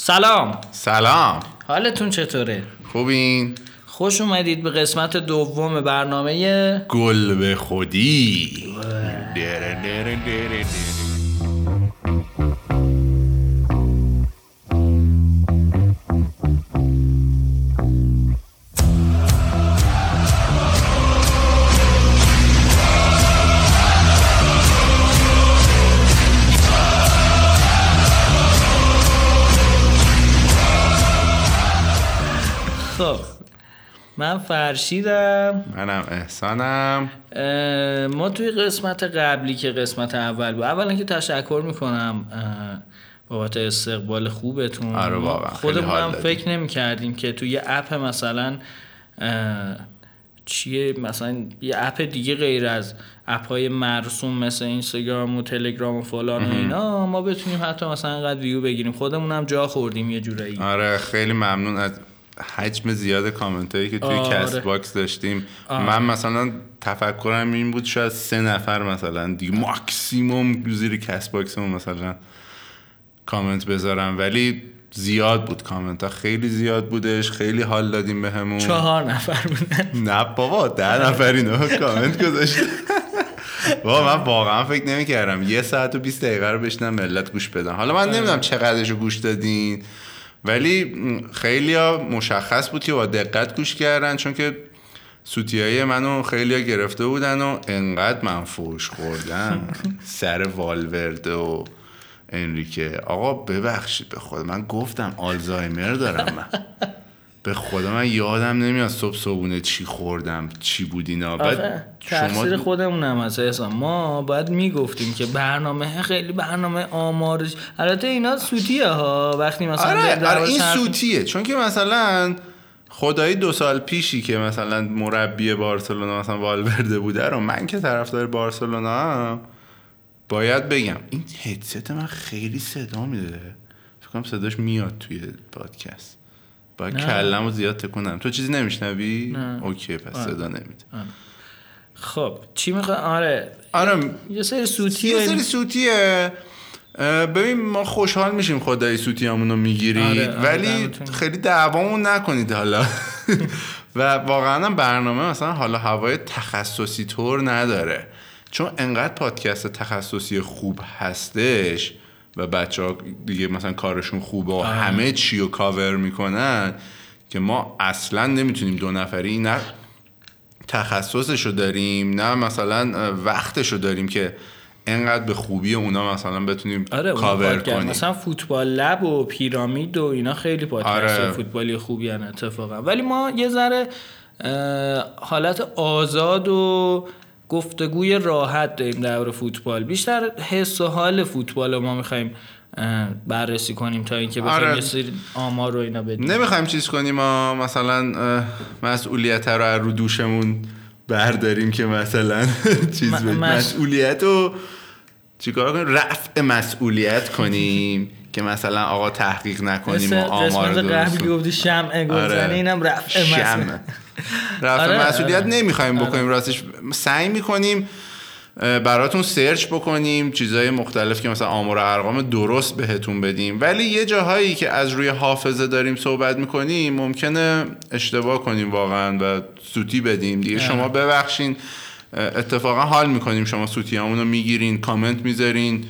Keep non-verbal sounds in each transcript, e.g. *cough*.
سلام. سلام. حالتون چطوره؟ خوبین؟ خوش اومدید به قسمت دوم برنامه گل به خودی. خب فرشیدم منم احسانم. ما توی قسمت قبلی که قسمت اول بود اولا که تشکر می‌کنم بابت استقبال خوبتون. آره واقعا، خودمون هم. فکر نمی کردیم که توی یه اپ مثلا چیه مثلا یه اپ دیگه غیر از اپ های مرسوم مثل اینستاگرام و تلگرام و فلان و اینا ما بتونیم حتی مثلا انقدر ویو بگیریم. خودمون هم جا خوردیم یه جورایی. آره خیلی ممنون از حجم زیاد کامنت هایی که توی آره. Castbox داشتیم. من مثلا تفکرم این بود شاید سه نفر مثلا دیگه ماکسیموم زیر Castbox مون مثلا کامنت بذارم. ولی زیاد بود کامنت ها. خیلی زیاد بودش. خیلی حال دادین بهمون. چهار نفر بودن. نه بابا ده نفر اینا کامنت گذاشت بابا من واقعا فکر نمی کردم یه ساعت و 20 دقیقه رو بشنم ملت گوش بدن. حالا من نمی‌دونم چقدرش رو گوش دادین. ولی خیلی مشخص بود که با دقت گوش کردن چون که سوتیای منو خیلی گرفته بودن و انقدر من فوش خوردم. *laughs* سر والورد و انریکه. آقا ببخشید به خود من گفتم آلزایمر دارم من. *laughs* به خدا من یادم نمیاد صبح صبحونه چی خوردم چی بود اینا. بعد تقصیر شما خودمون هم هست احسان ما باید می‌گفتیم که برنامه خیلی برنامه آمارش البته اینا سوتیه ها. وقتی مثلا آره, آره این سوتیه. چون که مثلا خدایی دو سال پیشی که مثلا مربی بارسلونا مثلا والورده بوده رو من که طرفدار بارسلونا هم، باید بگم. این هدست من خیلی صدا میده. فکر کنم صداش میاد توی پادکست. باید نه. کلم رو زیاد تکونم تو چیزی نمیشنوی؟ نه. اوکی پس صدا نمیده. خب چی می‌خوای؟ آره. آره. یه سری سوتی یه سری سوتیه. ببین ما خوشحال میشیم خدای سوتی همونو می‌گیرید آره، آره، ولی. خیلی دعوامون نکنید حالا. و واقعا هم برنامه مثلا حالا هوای تخصصی طور نداره. چون انقدر پادکست تخصصی خوب هستش. و بچه ها دیگه مثلا کارشون خوبه و همه چی رو کاور می‌کنن که ما اصلا نمی‌تونیم دو نفری نه تخصصشو داریم نه مثلا وقتشو داریم که انقدر به خوبی اونا مثلا بتونیم آره کاور. کنیم مثلا فوتبال لب و پیرامید و اینا خیلی پادکست آره. فوتبالی خوبی هن اتفاقا ولی ما یه ذره حالت آزاد و گفتگوی راحت داریم در فوتبال بیشتر حس و حال فوتبال رو ما می‌خوایم بررسی کنیم تا اینکه بخوایم آره. یه سری آمار رو اینا بدیم نمی‌خوایم چیز کنیم ما مثلا مسئولیت رو از رو دوشمون برداریم که مثلا *laughs* چیز م-. مس- مسئولیت رو چیکار کنیم رفع مسئولیت کنیم *laughs* که مثلا آقا تحقیق نکنیم و آمار درست قبلی گفتی شمع گلزنی آره. اینم رفع مسئله. رفع آره، مسئولیت آره. نمی‌خوایم بکنیم راستش سعی می‌کنیم براتون سرچ بکنیم چیزهای مختلف که مثلا آمار و ارقام درست بهتون بدیم. ولی یه جاهایی که از روی حافظه داریم صحبت می‌کنیم ممکنه اشتباه کنیم واقعا و سوتی بدیم. دیگه شما ببخشین اتفاقا حال می‌کنیم. شما سوتی رو می‌گیرین کامنت می‌ذارین.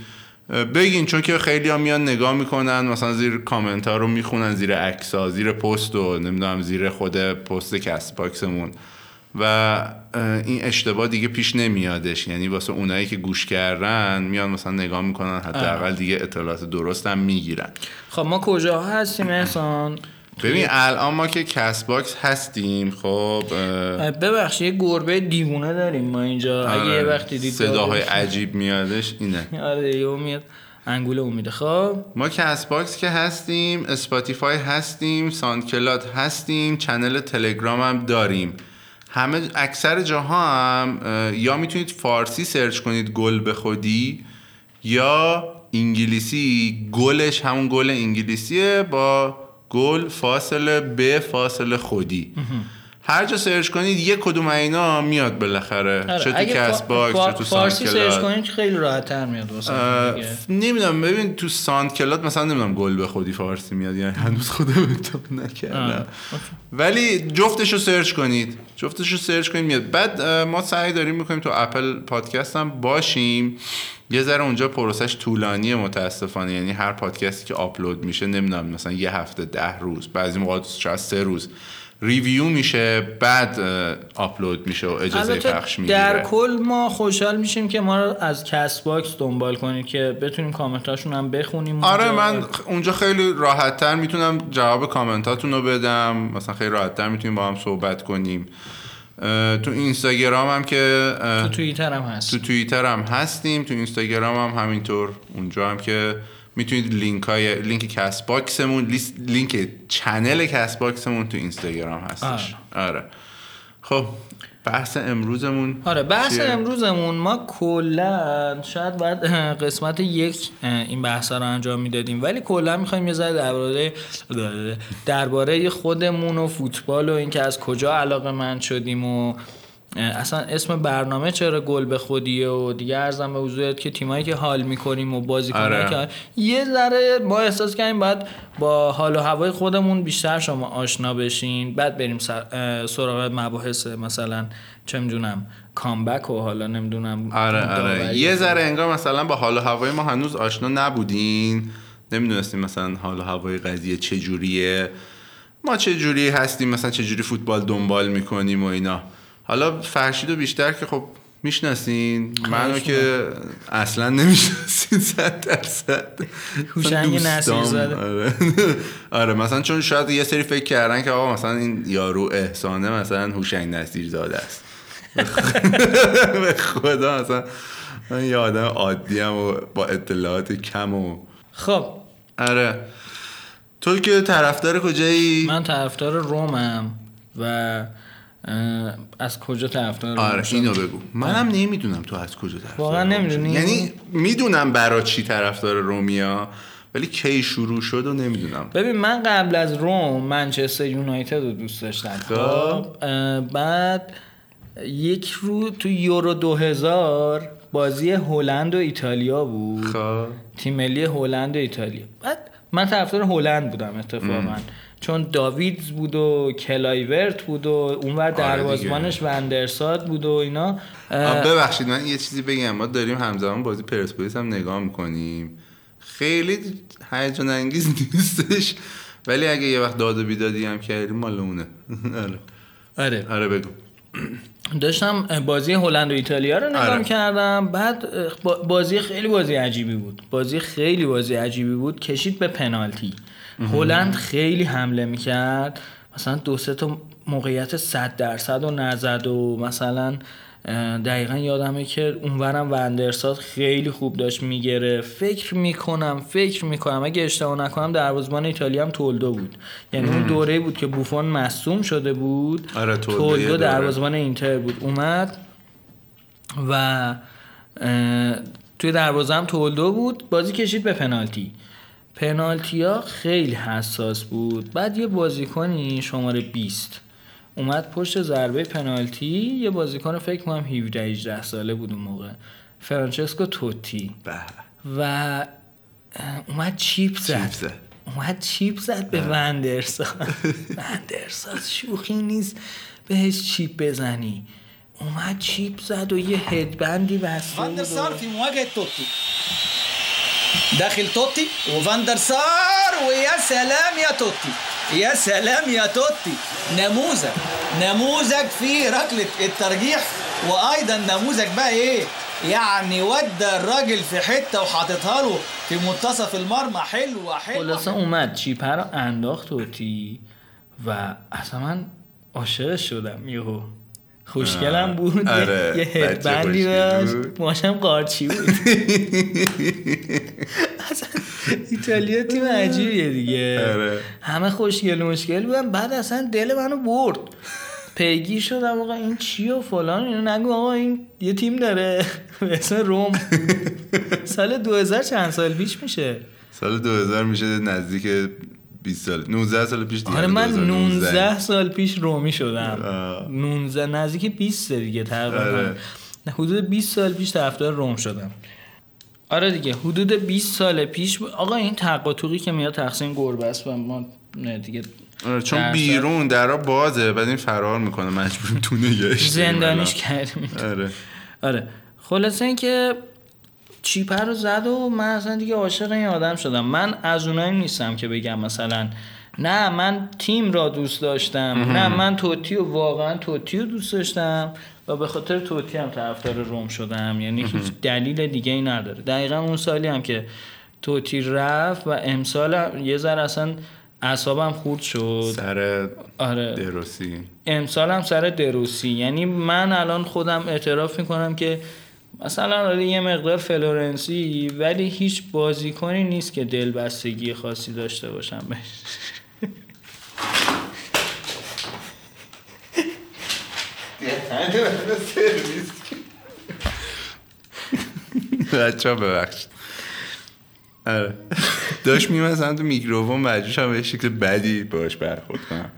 بگین چون که خیلی ها میان نگاه می‌کنن مثلا زیر کامنت ها رو می‌خونن زیر عکس ها زیر پست و نمی‌دونم زیر خود پست کست باکسمون. و این اشتباه دیگه پیش نمیادش. یعنی واسه اونایی که گوش کردن میان مثلا نگاه می‌کنن حداقل دیگه اطلاعات درست هم می‌گیرن. خب ما کجا هستیم احسان؟ ببین الان ما که کست باکس هستیم خب ببخشید یه گربه دیوونه داریم ما اینجا. اگه یه وقتی دید صداهای. عجیب میادش اینه. *laughs* آره یه میاد انگول امیده خب. ما کست باکس که هستیم اسپاتیفای هستیم ساندکلاد هستیم channel تلگرام هم داریم. همه اکثر جاها هم یا می‌تونید فارسی search کنید گل به خودی یا انگلیسی گلش همون گل انگلیسیه با گل فاصله به فاصله خودی. هر جا search کنید یه کدوم اینا میاد بالاخره. آره، چه تو فا- باکس فا- چه تو فارسی search کنید خیلی راحت تر میاد واسه. نمی‌دونم ببین تو ساند کلاد مثلا نمی‌دونم گل به خودی فارسی میاد یعنی هنوز خودم امتحان نکردم. ولی جفتش رو search کنید. جفتش رو search کنید میاد. بعد ما سعی داریم می‌کنیم تو اپل پادکست هم باشیم. یه ذره اونجا process ش طولانیه متاسفانه. یعنی هر پادکستی که آپلود میشه نمی‌دونم مثلا یه هفته ده روز بعضی موقع شاید سه روز. review میشه بعد آپلود میشه و اجازه پخش می‌گیره. در کل ما خوشحال میشیم که ما رو از کست باکس دنبال کنید که بتونیم کامنتاشون هم بخونیم آره اونجا. من اونجا خیلی راحت تر می‌تونم جواب کامنتاتون رو بدم. مثلا خیلی راحت تر می‌تونیم با هم صحبت کنیم. تو اینستاگرام هم که تو توییتر هم هست. تو توییتر هم هستیم تو اینستاگرام هم همینطور. اونجا هم که می‌تونید لینک های لینک کست باکسمون لیست لینک channel کست باکسمون تو اینستاگرام هستش. آره. خب بحث امروزمون آره بحث چیه؟ امروزمون ما کلا شاید باید *laughs* قسمت یک این بحث رو انجام می‌دادیم ولی کلا می‌خوایم یه ذره درباره درباره خودمون و فوتبال و اینکه از کجا علاقه من شدیم و اصلا اسم برنامه چرا گل به خودیه و دیگه ارزم به حضورت که تیمایی که حال می‌کنیم و بازی آره. که یه ذره ما احساس کردیم باید با حال و هوای خودمون بیشتر شما آشنا بشین. بعد بریم سراغ مباحث مثلا چه می‌دونم کامبک و حالا نمی‌دونم آره آره. یه ذره انگار مثلا با حال و هوای ما هنوز آشنا نبودین. نمی‌دونستیم مثلا حال و هوای قضیه چجوریه. ما چجوری هستیم مثلا چجوری فوتبال دنبال می‌کنیم و اینا. حالا فرشید و بیشتر که خب می‌شناسین منو که اصلا نمی‌شناسین صد درصد. هوشنگ زاده. آره. *laughs* آره مثلا چون شاید یه سری فکر کردن که آقا مثلا این یارو احسانه مثلا هوشنگ نصیر زاده است. *laughs* به خدا مثلا من یه آدم عادی و با اطلاعات کم و خب. آره. تو که طرفدار کجایی؟ من طرفدار رومم و از کجا طرفدار آره؟ اینو بگو. منم نمی‌دونم تو از کجا طرفدار واقعا نمی‌دونی؟ یعنی می‌دونم برا چی طرفدار رومیا ولی کی شروع شد و نمی‌دونم. ببین من قبل از روم منچستر یونایتد رو دوست داشتم. خب. خب بعد یک رو تو یورو 2000 بازی هلند و ایتالیا بود. خب. تیم ملی هلند و ایتالیا. بعد من طرفدار هلند بودم اتفاقا. چون داویدز بود و کلایورت بود و اونور دروازبانش وندرسات بود و اینا ببخشید من یه چیزی بگم. ما داریم همزمان بازی پرسپولیس هم نگاه می‌کنیم. خیلی هیجان انگیز *laughs* نیستش. ولی اگه یه وقت داد و بیدادی هم کردیم مال اونه. *laughs* آره. آره. آره بگو. داشتم بازی هلند و ایتالیا رو نگاه آره. کردم بعد با- بازی خیلی بازی عجیبی بود. بازی خیلی بازی عجیبی بود. کشید به پنالتی. هلند خیلی حمله می‌کرد. مثلا دو سه تا موقعیت 100 درصد و نزد و مثلا دقیقا یادمه که اونورم وندرسات خیلی خوب داشت میگره فکر می‌کنم فکر می‌کنم اگه اشتباه نکنم دروازه‌بان ایتالیا هم تولدو بود. یعنی اون دوره بود که بوفون مصوم شده بود. آره، تولدو. دروازه‌بان اینتر بود. اومد و توی دروازه هم تولدو بود. بازی کشید به پنالتی. پنالتی ها خیلی حساس بود. بعد یه بازیکنی شماره 20 اومد پشت ضربه پنالتی. یه بازیکن فکر کنم 17 18 ساله بود اون موقع. فرانچسکو توتی. به. و اومد چیپ زد. چیپ. اومد چیپ زد به وندرسات وندرسات *laughs* شوخی نیست. بهش چیپ بزنی. اومد چیپ زد و یه هدبندی بسته فاندر بود. سار و- في مواجهة توتي داخل توتي وفاندر سار ويا سلام يا توتي. يا سلام يا توتي. نموذج. نموذج في ركلة الترجيح وأيضا نموذج بقى إيه؟ يعني ودى الراجل في حتة وحاططها له في منتصف المرمى. حلوة حلوة. خلاصة اومد. چیپه رو انداخت توتی و أصلا شدم یهو. خوشگلم بود. آره، یه هدبندی داشت. ماشم قارچی بود. *laughs* اصلا ایتالیا تیم عجیبیه دیگه. آره. همه خوشگل مشکل بودن. بعد اصلا دل منو برد. پیگیر شدم آقا این چیه و فلان؟ اینو نگو آقا این یه تیم داره. به *laughs* اسم روم. *laughs* سال 2000 چند سال پیش میشه؟ سال 2000 میشه نزدیک 20 سال 19 سال پیش دیگه آره من 2019. 19 سال پیش رومی شدم آه. 19 نزدیک 20 دیگه تقریبا آره. حدود 20 سال پیش طرفدار روم شدم آره دیگه حدود 20 سال پیش آقا این تقاطوقی که میاد تقسیم گربه است و ما نه دیگه آره چون درصد- بیرون درا بازه بعد این فرار می‌کنه مجبوریم تو نگهش زندانیش. کردیم آره آره خلاصه اینکه چیپر رو زد و من اصلا دیگه عاشق این آدم شدم. من از اونایی نیستم که بگم مثلا نه من تیم را دوست داشتم. نه من توتی و واقعا توتی رو دوست داشتم و به خاطر توتی هم طرفدار روم شدم. یعنی هیچ دلیل دیگه ای نداره. دقیقا اون سالی هم که توتی رفت و امسال هم یه ذره اصلا اعصابم خورد شد. سر آره. دروسی. امسال هم سر دروسی. یعنی من الان خودم اعتراف می‌کنم که مثلا یه مقدار فلورنسی ولی هیچ بازیکنی نیست که دلبستگی خاصی داشته باشم بهش. بچه ها ببخشید. آره. داشت می‌زد تو میکروفون مجبور هم به شکل بدی باش برخورد کنم.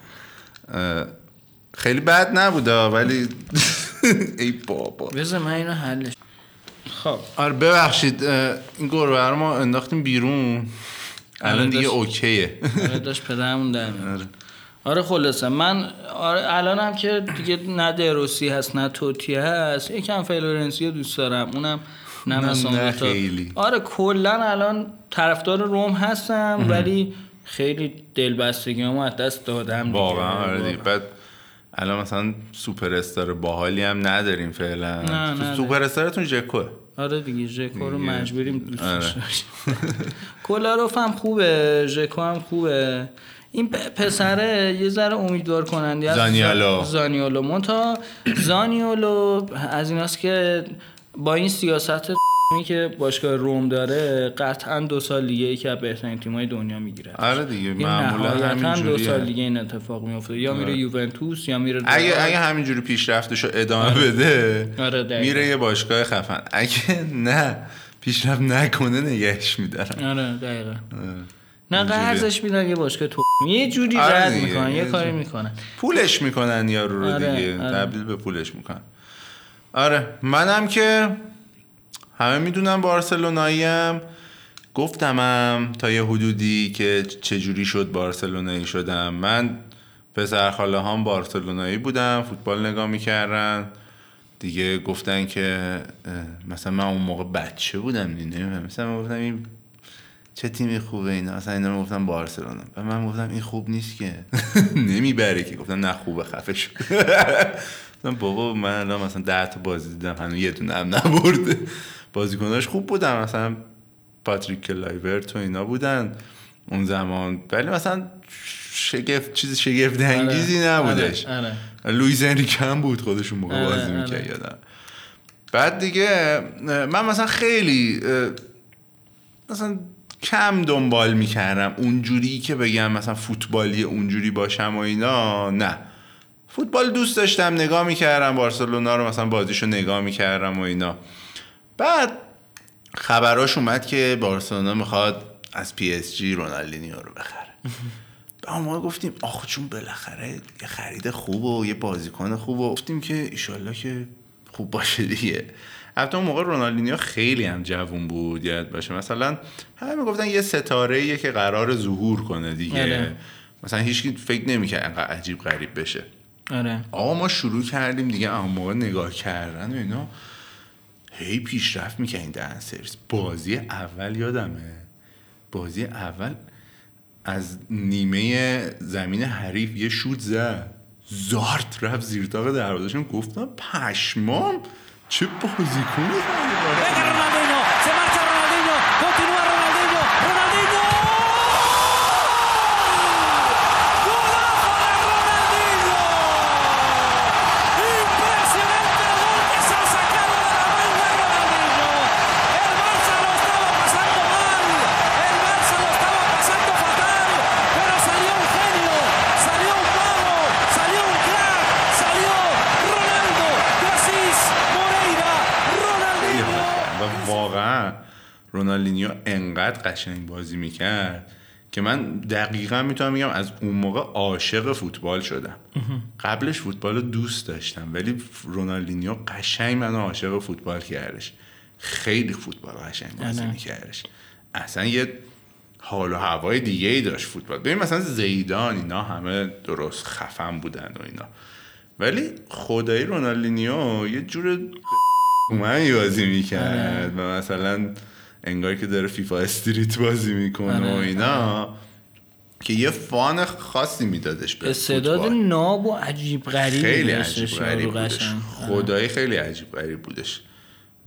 خیلی بد نبوده ولی *laughs* ای بابا. بذار من اینو حلش خب. آره ببخشید این گربه رو ما انداختیم بیرون. الان دیگه داشت- OK ه. آره داشت پدرمون در میاد. آره. خلاصه. من آره الان هم که دیگه نه دروسی هست نه توتی هست یکم فلورنزی رو دوست دارم. اونم نه نه. خیلی. آره کلا الان طرفدار روم هستم ولی خیلی دلبستگی هم از دست دادم دیگه. واقعا آره دیگه. بعد الان مثلا سوپر استار باحالی هم نداریم فعلا. سوپر استارتون جکوه آره دیگه ژکو رو. مجبوریم آره. *laughs* کولاروف هم خوبه ژکو هم خوبه این پسره یه ذره امیدوار کننده است. زانیولو. زانیولو مونتا زانیولو از ایناست که با این سیاست می که باشگاه روم داره قطعا دو سال دیگه یکی از بهترین تیم‌های دنیا می‌گیره آره دیگه این معمولا نهایتا دو همینجوریه سال دیگه این اتفاق میفته یا میره یوونتوس یا میره اگه. اگه همینجوری پیشرفتشو ادامه بده آره. میره یه باشگاه خفن اگه نه پیشرفت نکنه نگهش میدارن آره دقیقا نه اینجوریه. قرضش میدن یه باشگاه تو یه جوری آره رد می‌کنن یه کاری. می‌کنن پولش می‌کنن یارو رو آره، دیگه آره. تبدیل به پولش می‌کنن آره منم که همه می‌دونم بارسلوناییم گفتمم تا یه حدودی که چجوری شد بارسلونایی شدم. من پسر خاله هم بارسلونایی بودم فوتبال نگاه می‌کردن. دیگه گفتن که مثلا من اون موقع بچه بودم دیگه مثلا من گفتم این چه تیمی خوبه اینا؟ اصلا اینا می‌گفتن بارسلونا. و من گفتم این خوب نیست که. *laughs* نمی‌بره که. گفتم نه خوبه خفه شد *laughs* گفتم بابا من الان مثلا ده تا بازی دیدم هنوز یه دونه هم نبرده. بازیکناش خوب بودن. مثلا پاتریک کلایورت و اینا بودن اون زمان. ولی مثلا شگفت چیز شگفت انگیزی نبودش. آره, آره. لویز هم بود خودشون موقع آره، بازی آره. می‌کرد یادم. بعد دیگه من مثلا خیلی مثلا کم دنبال می‌کردم. اونجوری که بگم مثلا فوتبالی اونجوری باشم و اینا نه. فوتبال دوست داشتم نگاه می‌کردم. بارسلونا رو مثلا بازیشو نگاه می‌کردم و اینا. بعد خبراش اومد که بارسلونا می‌خواد از پی اس جی رونالدینیو رو بخره. *laughs* ما گفتیم آخ چون بالاخره یه خرید خوب و یه بازیکن خوب و گفتیم که ایشالله که خوب باشه دیگه. البته اون موقع رونالدینیو خیلی هم جوون بود. یاد باشه مثلا همه می‌گفتن یه ستاره که قرار ظهور کنه دیگه. آره. مثلا هیچکی فکر نمی‌کرد انقدر عجیب غریب بشه. آره. آقا ما شروع کردیم دیگه اون موقع نگاه کردن و اینا. هی پیشرفت می‌کنه این دهن سرویس. بازی اول یادمه. بازی اول از نیمه زمین حریف یه شوت زد. زارت رفت زیر تاق دروازه‌شون. گفتم پشمام چه بازیکنی رونالدینیو انقدر قشنگ بازی می‌کرد که من دقیقا می‌تونم بگم از اون موقع عاشق فوتبال شدم. قبلش فوتبال رو دوست داشتم ولی رونالدینیو قشنگ منو عاشق فوتبال کردش. خیلی فوتبال قشنگ بازی آره. میکردش. اصلا یه حال و هوای دیگه ای داشت فوتبال. ببین مثلا زیدان اینا همه درست خفن بودن و اینا. ولی خدای رونالدینیو یه جور اومنی بازی می‌کرد و مثلا انگار که داره فیفا استریت بازی می‌کنه و آره، اینا که یه فان خاصی میدادش به استعداد. ناب و عجیب غریب خیلی عجیب غریب بودش. قشنگ. خدایی خیلی عجیب غریب بودش.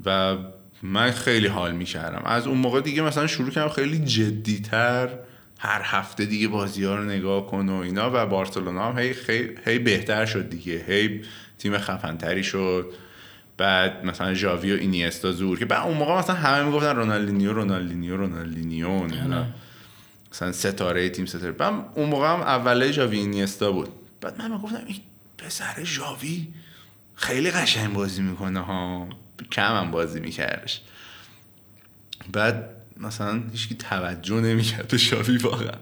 و من خیلی حال می‌کردم. از اون موقع دیگه مثلا شروع کردم خیلی جدیتر هر هفته دیگه بازی ها رو نگاه کن و اینا. و بارسلونا هم هی, خی- هی بهتر شد دیگه. هی تیم خفنتری شد. بعد مثلا ژاوی و اینیستا زور که بعد اون موقع مثلا همه می‌گفتن رونالدینیو رونالدینیو رونالدینیو نمی‌دونم مثلا ستاره تیم ستاره. بعد اون موقع هم اوله ژاوی اینیستا بود. بعد من می‌گفتم این پسر ژاوی خیلی قشنگ بازی می‌کنه ها. کم هم بازی میکردش. بعد مثلا هیچکی توجه نمی‌کرد به شاوی واقعا.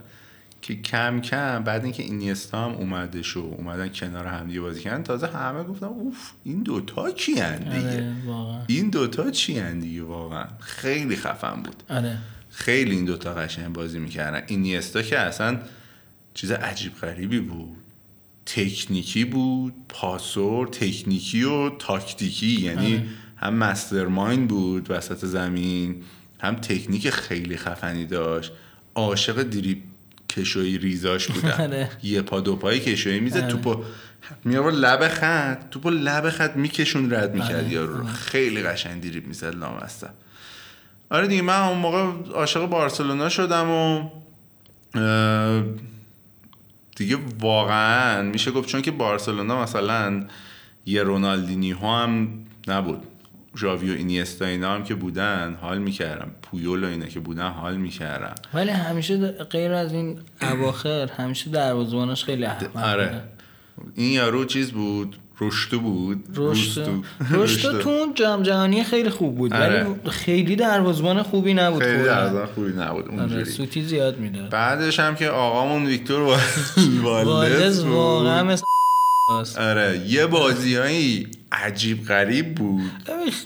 که کم کم بعد اینکه اینیستا هم اومده شو اومدن کنار هم دیگه بازی کردن تازه همه گفتن اوف این دوتا کیان دیگه؟ آره واقعا. این دوتا چی دیگه؟ واقعا. خیلی خفن بود. آره. خیلی این دوتا قشنگ بازی می‌کردن. اینیستا که اصلا چیز عجیب غریبی بود. تکنیکی بود پاسور تکنیکی و تاکتیکی یعنی هم مسترمایند بود وسط زمین هم تکنیک خیلی خفنی داشت. عاشق دریب کشوی ریزاش بودن. *laughs* آره. یه پا دو پای کشوی میزه توپو میآورد لب خط توپو لب خط میکشون رد می‌کرد یارو رو. خیلی قشنگ دریب می‌زد لامصب آره دیگه من اون موقع عاشق بارسلونا شدم و دیگه واقعا میشه گفت چون که بارسلونا مثلا یه رونالدینی هم نبود. ژاوی و اینیستا اینا هم که بودن حال می‌کردم. پویول و اینا که بودن حال می‌کردم. ولی همیشه غیر از این اواخر همیشه دروازه‌بانش خیلی احمق آره. این یارو چیز بود؟ رشتو بود. رشتو. رشتو. تو اون جام جهانی خیلی خوب بود آره. ولی خیلی دروازه‌بان خوبی نبود خیلی. درزان خوبی نبود. آره اونجوری. سوتی زیاد می‌داد. بعدش هم که آقامون ویکتور وا- *laughs* والدز والدز واقعا مثل است. آره یه بازیایی عجیب غریب بود.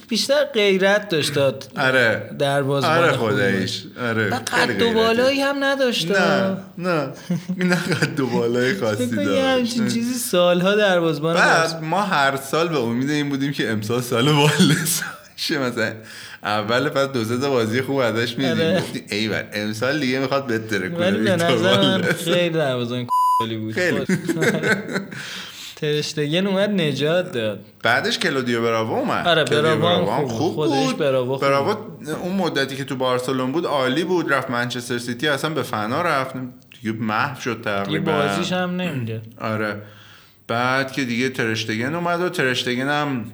بیشتر غیرت داشت داد آره. دروازه‌بان آره خوبی خدایش. آره و قد و. بالایی هم نداشت نه نه. نه قد و بالای خاصی یه همچین داشت چیزی سالها دروازه‌بان داشت. بعد ما هر سال به امید این بودیم که امسال سال والدز شه مثلا اول پس دو سه بازی خوب ازش میدیم. آره. گفتیم ایول امسال دیگه می‌خواد بهتره کنه ولی به نظر من. خیلی دروازه‌بان بود. خیلی. *laughs* ترشتگن اومد نجات داد. بعدش کلودیو براوو اومد. آره، براوو هم خوب خوب بود. خودش بود. براوو اون مدتی که تو بارسلون بود عالی بود رفت منچستر سیتی اصلا به فنا رفت. دیگه محو شد تقریبا. بازیش هم نمیده آره. بعد که دیگه ترشتگن اومد و ترشتگن هم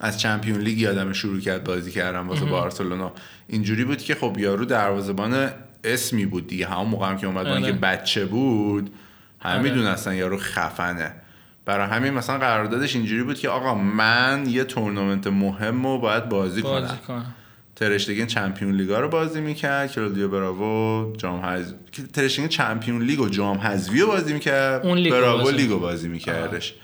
از چمپیون لیگ یادم شروع کرد بازی کردم واسه بارسلونا. اینجوری بود که خب یارو دروازه‌بان اسمی بود دیگه. همون موقع هم که اومد با آره. بچه بود همه آره. می‌دونستن یارو خفنه. برای همین مثلا قراردادش اینجوری بود که آقا من یه تورنمنت مهم رو باید بازی, بازی کنم. کنم ترشتگن چمپیون لیگا رو بازی می‌کرد کلودیو براوو جام حذف ترشتگن Champion League و جام حذفی رو بازی می‌کرد اون لیگو براوو بازی. لیگو بازی میکردش.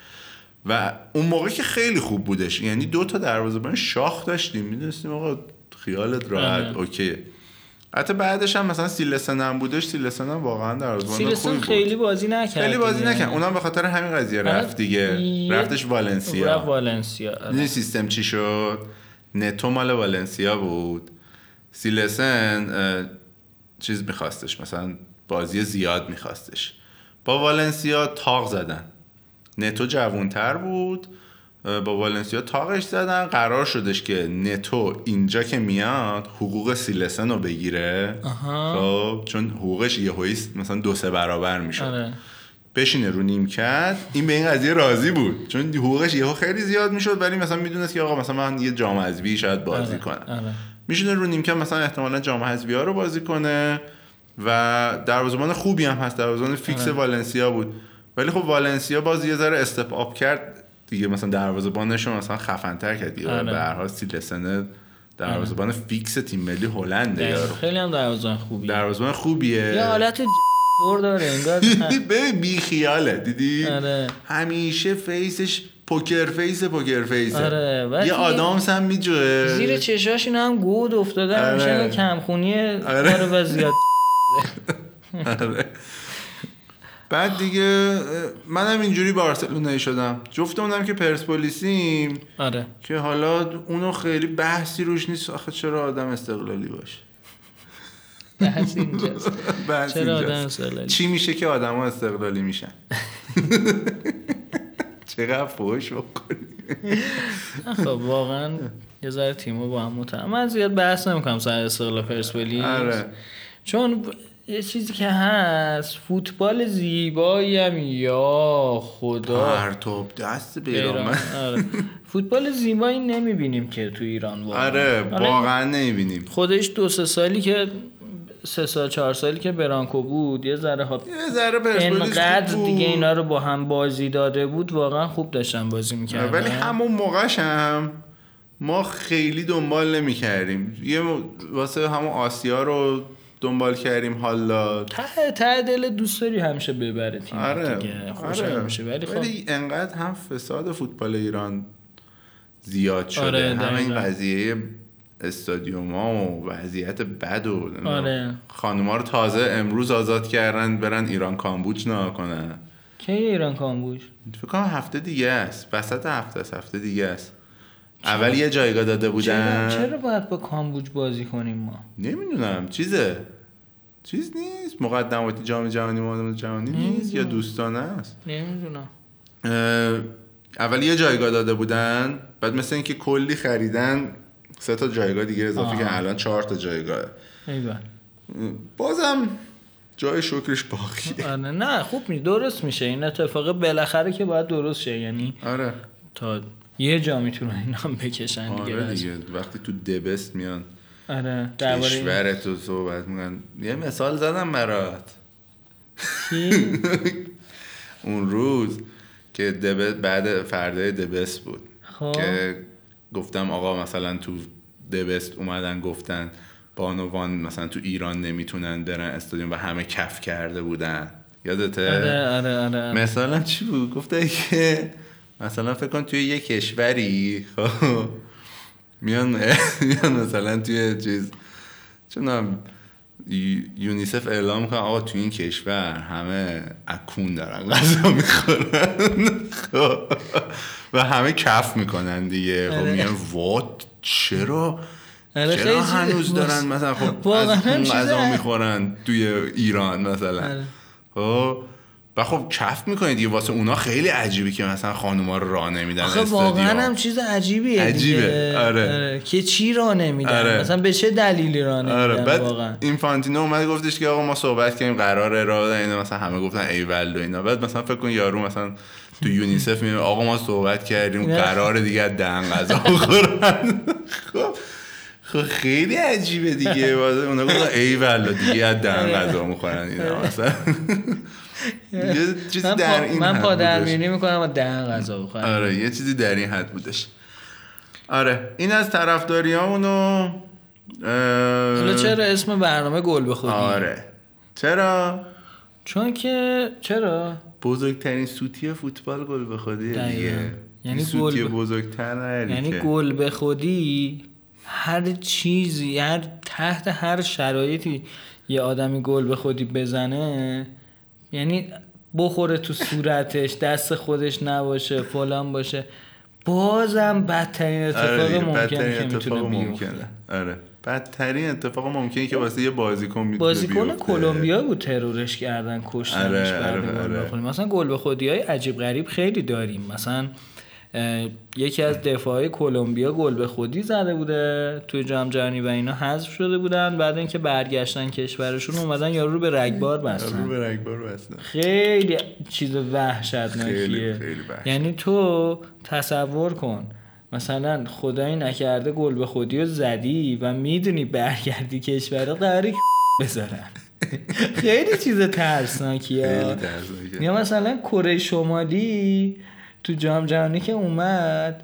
و اون موقع که خیلی خوب بودش یعنی دو تا دروازه‌بان شاخ داشتیم. می‌دونستیم آقا خیالت راحت آره. OK. حتی بعدش هم مثلا سیلسن هم بودش سیلسن هم واقعا سیلسون خوبی خیلی بازی نکرد خیلی بازی. نکرد. اونم به خاطر همین قضیه آره. رفت دیگه. رفتش والنسیا. رفت والنسیا آره. می‌دونی سیستم چی شد؟ نتو مال والنسیا بود. سیلسن چیز میخواستش مثلا بازی زیاد میخواستش. با والنسیا تاق زدن. نتو جوونتر بود. با والنسیا تاقش زدن. قرار شدش که نتو اینجا که میاد حقوق سیلسن رو بگیره. خب چون حقوقش یه مثلا دو سه برابر می‌شد. آره. بشینه رو نیمکت. این به این قضیه راضی بود. چون حقوقش یهو خیلی زیاد می‌شد ولی مثلا می‌دونست که آقا مثلا من یه جام حذفی شاید بازی آره. کنم. آره. میشینه رو نیمکت مثلا احتمالا جام حذفی ها رو بازی کنه و دروازه‌بان خوبی هم هست. دروازه‌بان فیکس آره. والنسیا بود. ولی خب والنسیا باز یه ذره step up کرد. دیگه مثلا دروازه‌بانش رو مثلا خفن‌تر کرد دیگه آره. به هر حال سیلسن دروازه‌بان فیکس تیم ملی دقیقاً. یارو خیلی هم دروازه‌بان خوبی دروازه‌بان خوبیه یه حالت دور داره انگار *laughs* ببین بی خیاله دیدی آره. همیشه face ش poker face poker face ه آره، یه آدامس هم میجوه زیر چشاش اینا هم گود افتاده آره. اینو کمخونی آره. و زیاد *laughs* *laughs* آره. بعد دیگه منم اینجوری بارسلونایی شدم. جفتمونم که پرسپولیسیم. آره. که حالا اونو خیلی بحثی روش نیست. آخه چرا آدم استقلالی باشه؟ بحث اینجاست. *laughs* بحث چرا. آدم استقلالی؟ چی میشه که آدم استقلالی میشن؟ *laughs* چقدر فوش بکنی. خب واقعا یه ذره تیمو با هم متهم. من زیاد بحث نمی‌کنم سر استقلال پرسپولیس. آره. چون یه چیزی که هست. فوتبال زیبایی هم. یا خدا. پرتاب دست ایران. بیران آره. فوتبال زیبایی نمی‌بینیم که تو ایران واقعا. آره واقعا نمی‌بینیم. خودش دو سه سالی که سه سال چهار سالی که برانکو بود یه ذره ها یه ذره انقدر بود. دیگه اینا رو با هم بازی داده بود واقعا خوب داشتن بازی می‌کردن. ولی همون موقعش هم ما خیلی دنبال نمی کردیم یه واسه همون آسیا رو دنبال کردیم حالا. ته ته دل دوست داری همیشه ببره تیم آره دیگه. خوشحال آره. میشه. ولی خب ولی انقدر هم فساد فوتبال ایران زیاد شده. آره، همه این. قضیه استادیوم ها و وضعیت بد و آره. خانوما رو تازه امروز آزاد کردن برن ایران کامبوج نها کنن. کی ایران کامبوج؟ فکر کنم هفته دیگه است. وسط هفته است هفته دیگه است. اول یه جایگاه داده چرا, بودن. چرا باید با کامبوج بازی کنیم ما؟ نمی‌دونم. چیزه؟ چیز نیست. مقدماتی جام جهانی مقدمات جهانی نیست یا دوستانه است؟ نمی‌دونم. اول یه جایگاه داده بودن بعد مثل اینکه کلی خریدن سه تا جایگاه دیگه اضافه. که الان چهار تا جایگاه. ایول بازم جای شکرش باقیه. آره نه خوب می درست میشه. این اتفاق بالاخره که باید درست شه. یعنی آره. تا یه جا می‌تونن اینا هم بکشن دیگه. آره بس. دیگه. وقتی تو دبست میان. آره کشور تو صحبت می‌کنن یه مثال زدم برات؟ *laughs* اون روز که دبست بعد فردای دبست بود. خب. که گفتم آقا مثلا تو دبست اومدن گفتن بانوان مثلا تو ایران نمی‌تونن برن استادیوم و همه کف کرده بودن. یادته؟ آره آره آره مثلا چی بود؟ گفته که مثلا فکر کن توی یه کشوری خب میان میان مثلا توی چیز. چونم یونیسف اعلام کنه آقا تو این کشور همه اکون دارن غذا می‌خورن. خب. و همه کف می‌کنن دیگه. خب آره. میگن وات؟ چرا؟ آره، چرا هنوز دارن مثلا؟ خب از اون غذا می‌خورن توی ایران مثلا. آره. خب. و خب کف می‌کنید دیگه. واسه اونا خیلی عجیبه که مثلا خانوما رو راه نمیدن آخه. واقعا هم چیز عجیبیه عجیبه، دیگه. آره. که چی را نمیدن؟ آره. مثلا به چه دلیلی را نمیدن آره بعد واقعا؟ اینفانتینو اومد گفتش که آقا ما صحبت کردیم قراره را بدن اینا مثلا همه گفتن ای ول و اینا. بعد مثلا فکر کن یارو مثلا تو یونیسف میگه آقا ما صحبت کردیم نه. قراره دیگه دهن غذا بخورن. خب. خب خیلی عجیبه دیگه. *laughs* واسه اونا گفتن ای ول دیگه دهن غذا می‌خورن اینا مثلا. *laughs* یه چیزی در. این من پادرمیونی. می‌کنم و دهن غذا بخورم آره یه چیزی در این حد بودش آره این از طرفداری همونو حالا چرا اسم برنامه گل به خودی آره چرا چون که چرا بزرگترین سوتی فوتبال گل به. دیگه یعنی سوتی بزرگتر نداری یعنی. گل به خودی هر چیزی هر تحت هر شرایطی یه آدمی گل به خودی بزنه یعنی بخوره تو صورتش دست خودش نباشه فلان باشه. بازم بدترین اتفاق آره ممکنه که اتفاق می‌تونه بیفته. ممکنه. آره. بدترین اتفاق ممکنه که واسه یه بازیکن می‌تونه بازیکن. کلمبیا بود ترورش کردن کشتنش آره، آره، آره. مثلا گل به خودی های عجیب غریب خیلی داریم. مثلا یکی از دفاعهای کلمبیا گل به خودی زده بوده توی جام جهانی و اینا حذف شده بودن. بعد اینکه برگشتن کشورشون اومدن یارو رو به رگبار رو بستن. به رگبار بستن. خیلی چیز وحشتناکیه. یعنی تو تصور کن مثلا خدایی نکرده گل به خودی رو زدی و می‌دونی برگردی کشور قراره بذارن. خیلی چیز ترسناکیه. یا مثلا کره شمالی تو جام جهانی که اومد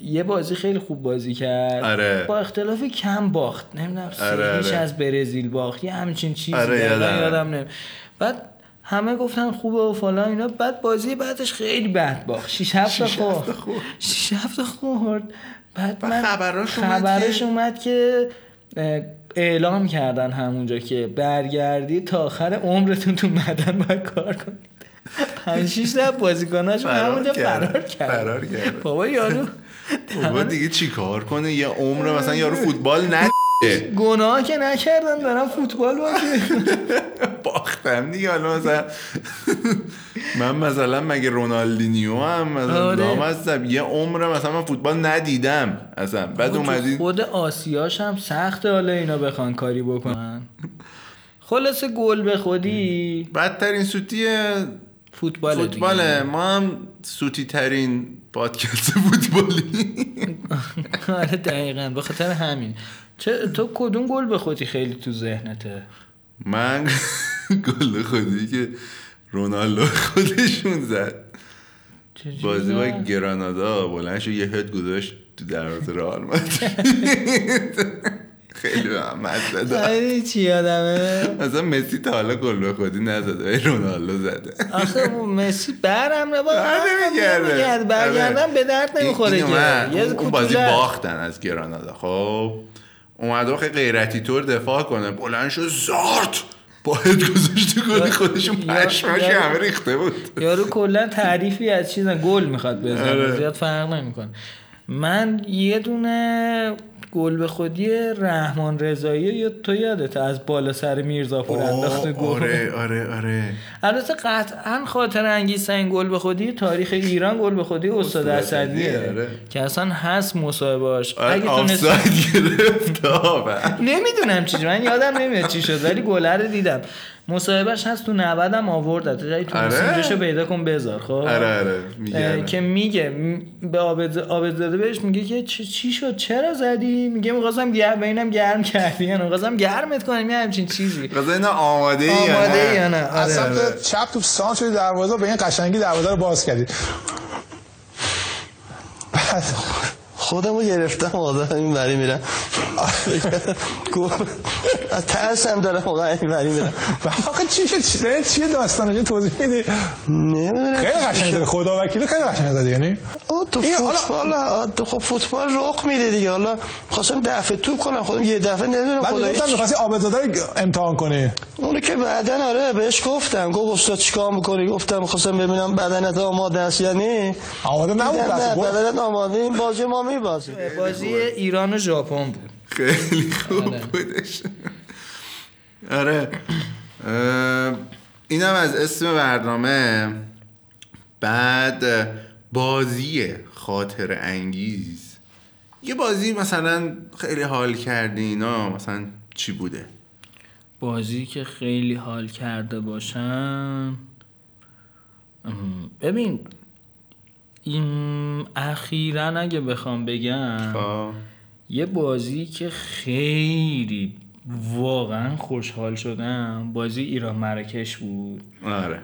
یه بازی خیلی خوب بازی کرد. آره. با اختلاف کم باخت. نمی‌دونم آره، آره. از برزیل باخت. یه همچین چیزی آره، یادمه. یادم. نمیم بعد همه گفتن خوبه و فلان اینا. بعد بازی بعدش خیلی بد باخت. 6 7 تا خورد. 6 7 تا خورد. بعد من خبراش اومد خبرش اومد که اعلام کردن همونجا که برگردی تا آخر عمرتون تو بدن باید کار کنید پنج شیش تا بازیکناشون فرار همونجا. فرار کرد. فرار کردن. بابا یارو بابا دیگه چی کار کنه؟ یه عمر مثلا یارو فوتبال نه. گناه که نکردن دارن فوتبال بازی *laughs* باختم دیگه. حالا مثلا من مثلا مگه رونالدینیو هم مثلا آره. نام هستم. یه عمر مثلا من فوتبال ندیدم اصلا. بعد اومدی خود آسیاش هم سخته حالا اینا بخوان کاری بکنن. خلاصه گل به خودی بدترین سوتی فوتبال فوتباله. ما هم سوتی ترین پادکست فوتبالی. *laughs* آره دقیقا. به خاطر همین. چه تو کدوم گل به خودی خیلی تو ذهنته؟ من *laughs* گل خودی که رونالدو خودشون زد. بازی با؟ گرانادا بلند شد یه هد گذاشت تو دروازه رئال مادرید. *laughs* خیلی هم مزه داد. خیلی چی یادمه مثلا مسی تا حالا گل به خودی نزده ولی رونالدو زده. آخه مسی برم نه بر نمیگرده. برگردم به درد نمی‌خوره اومد. اون- بازی. باختن از گرانادا. خب اومده خیلی غیرتی طور دفاع کنه. بلند شد زارت! باید گذاشت تو گل خودشون یا- پشماش یا- همه ریخته بود. یارو کلا تعریفی از چیزن گل می‌خواد بزنه. آره. زیاد فرق نمی‌کنه. من یه دونه گل به خودی رحمان رضایی یا تو یادت از بالا سر میرزاپور انداخته گل آره آره آره البته قطعا خاطر انگیز این گل به خودی تاریخ ایران گل به خودی استاد اسدیه آره. که اصلا هست مصاحبهاش آره اگه آفساید گرفت. نمی‌دونم چیزی من یادم نمیاد چی شد ولی گله رو دیدم مصاحبهش هست تو 90 هم آورد اگه تو آره؟ مسیجشو پیدا کن بذار خب؟ آره آره میگه که میگه به عابد عابدزاده بهش میگه که چی, چی شد؟ چرا زدی؟ میگه می‌خواستم گرم ببینم گرم کردی یا نه می‌خواستم گرمت کنم یه همچین چیزی. قضا اینا آماده ای یا آماده نه یا نه؟ از آره. سمت چپ تو سان شدی دروازه به این قشنگی دروازه رو باز کردی. بعد خودمو گرفتم آدم این وری میرم از ترسم دارم واقعا این وری میرم آخه چی شد؟ چیه چیه داستانه چه توضیح میدی نمی‌دونم. خیلی قشنگ داره خدا وکیلی خیلی قشنگ داره یعنی؟ آه، تو فوتبال آه، تو خب فوتبال رخ میده دیگه. حالا خواستم دفعه توپ کنم. خودم یه دفعه نمی‌دونم بعد خدا گفتم می‌خواستی عابدزاده رو امتحان کنی. اونو که بعدا آره بهش گفتم. گفت استاد چیکار می‌کنی؟ گفتم خواستم ببینم بدنت آماده است یعنی آماده نبود بدنت آماده این بازی ما میبازی بازی ایران و ژاپن بود. خیلی خوب آره. بودش. آره. اینم از اسم برنامه. بعد بازی خاطر انگیز. یه بازی مثلا خیلی حال کردی اینا مثلا چی بوده؟ بازی که خیلی حال کرده باشم ببین این اخیرا اگه بخوام بگم آه. یه بازی که خیلی واقعا خوشحال شدم بازی ایران مراکش بود. آره.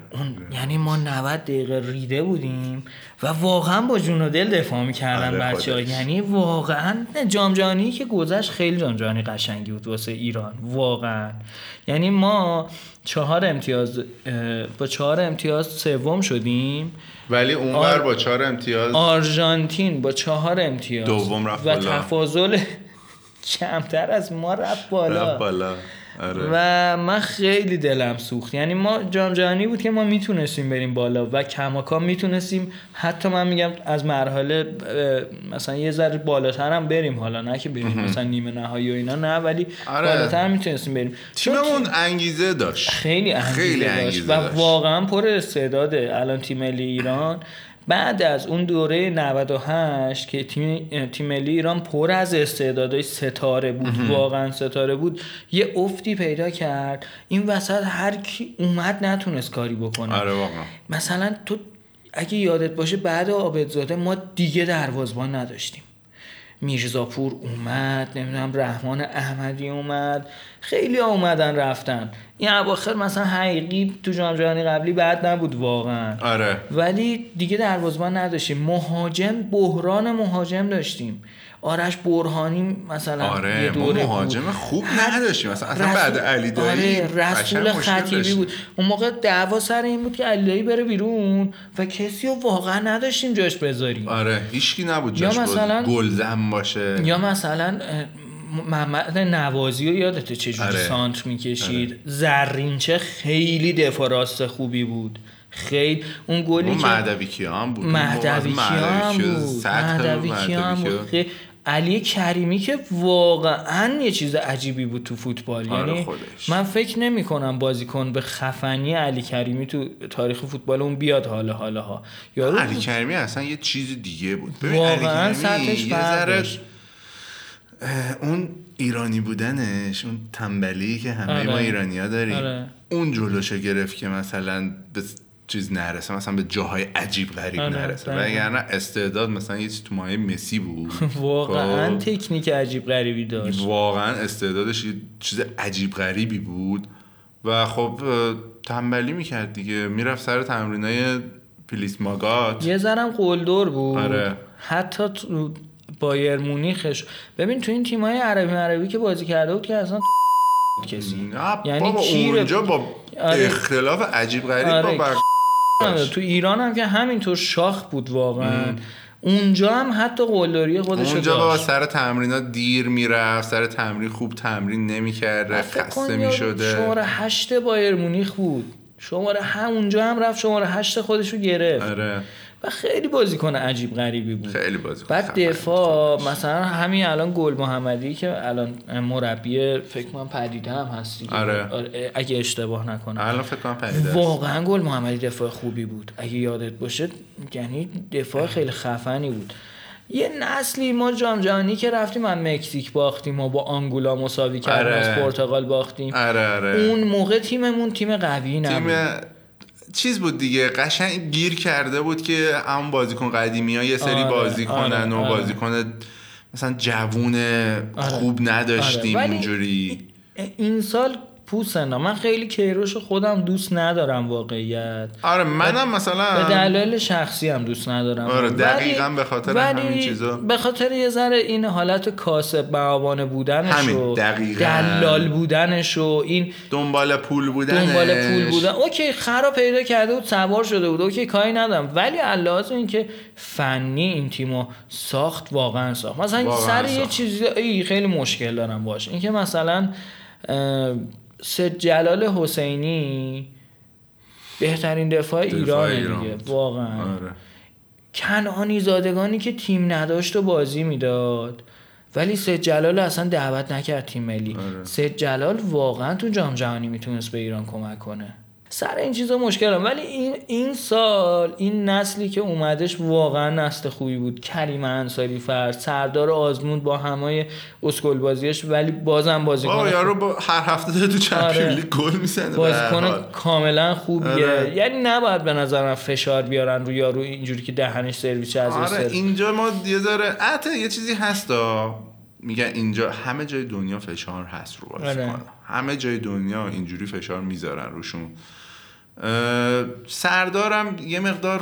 یعنی ما 90 دقیقه ریده بودیم و واقعا با جون و دل دفاع می‌کردن آره بچه ها. یعنی واقعا جام جهانی که گذشت خیلی جام جهانی قشنگی بود واسه ایران واقعا. یعنی ما چهار امتیاز با چهار امتیاز سوم شدیم. ولی اونور آر- با چهار امتیاز آرژانتین با چهار امتیاز. دوم رفت و بالا. تفاضل *laughs* کمتر از ما رفت بالا. رفت بالا. آره. و من خیلی دلم سوخت. یعنی ما جام جهانی بود که ما می‌تونستیم بریم بالا و کماکان می‌تونستیم. حتی من میگم از مرحله مثلا یه ذره بالاتر هم بریم حالا. نه که بریم مثلا نیمه نهایی و اینا نه ولی آره. بالاتر می‌تونستیم بریم. تیممون انگیزه داشت. خیلی انگیزه, خیلی داشت. انگیزه و داشت. واقعا پر استعداده. الان تیم ملی ایران بعد از اون دوره 98 که تیم تیم ملی ایران پر از استعدادهای ستاره بود واقعا ستاره بود. یه افتی پیدا کرد. این وسط هر کی اومد نتونست کاری بکنه. آره واقعا. مثلا تو اگه یادت باشه بعد عابدزاده ما دیگه دروازبان نداشتیم. میرزاپور اومد نمی‌دونم رحمان احمدی اومد. خیلی ها اومدن رفتن. این اواخر مثلا حقیقی تو جام جهانی قبلی بعد نبود واقعا. آره. ولی دیگه دروازه‌بان نداشتیم. مهاجم بحران مهاجم داشتیم. آرش برهانی مثلا آره یه ما دوره مهاجم بود. خوب نداشتیم. مثلا اصلا رسول- بعد علی دایی آره رسول خطیبی بود. اون موقع دعوا سر این بود که علی دایی بره بیرون و کسی رو واقعا نداشتیم جاش بذاریم. آره هیچکی نبود یا جاش مثلا- مثلا گلزن باشه. یا مثلا محمد نوازی رو یادته چجوری آره. سانت می‌کشید؟ زرینچه خیلی دفاع راست خوبی بود. خیلی اون گلی که مهدوی کیان بود. مهدوی کیان بود. مهدوی کیان بود. خیلی- علی کریمی که واقعا یه چیز عجیبی بود تو فوتبال آره یعنی خودش. من فکر نمی کنم بازیکن به خفنی علی کریمی تو تاریخ فوتبال اون بیاد حالا حالا ها یارو علی کریمی اصلا یه چیز دیگه بود ببین واقعا علی کریمی سطحش یه فرق ذره داشت. اه، اون ایرانی بودنش اون تنبلی که همه آره. ما ایرانی ها داریم آره. اون جلوشو گرفت که مثلا به چیز نرسه مثلا به جاهای عجیب غریب آره، نرسه دقیقاً. وگرنه استعداد مثلا یه چیز تو مایه مسی بود *laughs* واقعا خب. تکنیک عجیب غریبی داشت واقعا استعدادش یه چیز عجیب غریبی بود و خب تنبلی می‌کرد دیگه می‌رفت سر تمرینای پلیس ماگات یه ذرم قلدر بود آره. حتی تو بایر مونیخش ببین تو این تیمای عربی عربی که بازی کرده بود که اصلا کسی نه یعنی بابا اونجا با آره. اختلاف عجیب غریب آره. با بق... تو ایران هم که همینطور شاخ بود واقعا. اونجا هم حتی قلدری خودش اونجا با سر تمرینا دیر می‌رفت سر تمرین خوب تمرین نمی‌کرد خسته می‌شده. شماره هشت بایر مونیخ بود. شماره همونجا هم رفت شماره هشت خودش رو گرفت. آره. و خیلی بازیکن عجیب غریبی بود. خیلی بازی بعد دفاع مثلا همین الان گل محمدی که الان مربی فکر کنم پدیده هم هست دیگه. آره. اگه اشتباه نکنم. الان فکر کنم پیدا واقعا گل محمدی دفاع خوبی بود. اگه یادت باشه یعنی دفاع خیلی خفنی بود. یه نسلی ما جام جهانی که رفتیم از مکزیک باختیم و با آنگولا مساوی کردیم آره. از پرتغال باختیم. آره آره. اون موقع تیممون تیم قوی نبود. تیم چیز بود دیگه قشنگ گیر کرده بود که هم بازیکن قدیمی ها یه سری آره، بازی کنن آره، و آره. بازیکن مثلا جوون خوب نداشتیم آره. ولی اونجوری این سال پوسنا من خیلی کیروش خودم دوست ندارم واقعیت. آره منم به مثلا دلایل شخصی هم دوست ندارم. آره، دقیقاً به خاطر همین چیزا. به خاطر یه ذره این حالت کاسب معابانه بودنش همین، و دقیقاً. دلال بودنش و این دنبال پول بودن دنبال پول بودن. اوکی خرا پیدا کرده بود سوار شده بود. اوکی کاری ندارم. ولی علاوه این که فنی این تیمو ساخت واقعا ساخت. مثلا واقعاً سر یه ساخت. چیزی ای خیلی مشکل دارم باش. اینکه مثلا سید جلال حسینی بهترین دفاع ایرانه ایران دیگه. واقعا آره. کنعانی زادگانی که تیم نداشت و بازی می‌داد ولی سید جلال اصلا دعوت نکرد تیم ملی آره. سید جلال واقعا تو جام جهانی می‌تونست به ایران کمک کنه سر این چیزا مشکل هم. ولی این این سال این نسلی که اومدش واقعا نسل خوبی بود کریم انصاری فرد سردار آزمون با همای اسکل بازیش ولی بازم بازی بابا کنه یارو با هر هفته داره تو چمپیون آره. لیگ گل می‌زنه بازیکن. کاملا خوبیه آره. یعنی نباید به نظرم فشار بیارن رو یارو اینجوری که دهنش سرویس از آره اینجا ما یه ذره یه چیزی هستا میگن اینجا همه جای دنیا فشار هست رو بازیکن آره. همه جای دنیا اینجوری فشار می‌ذارن روشون سردارم یه مقدار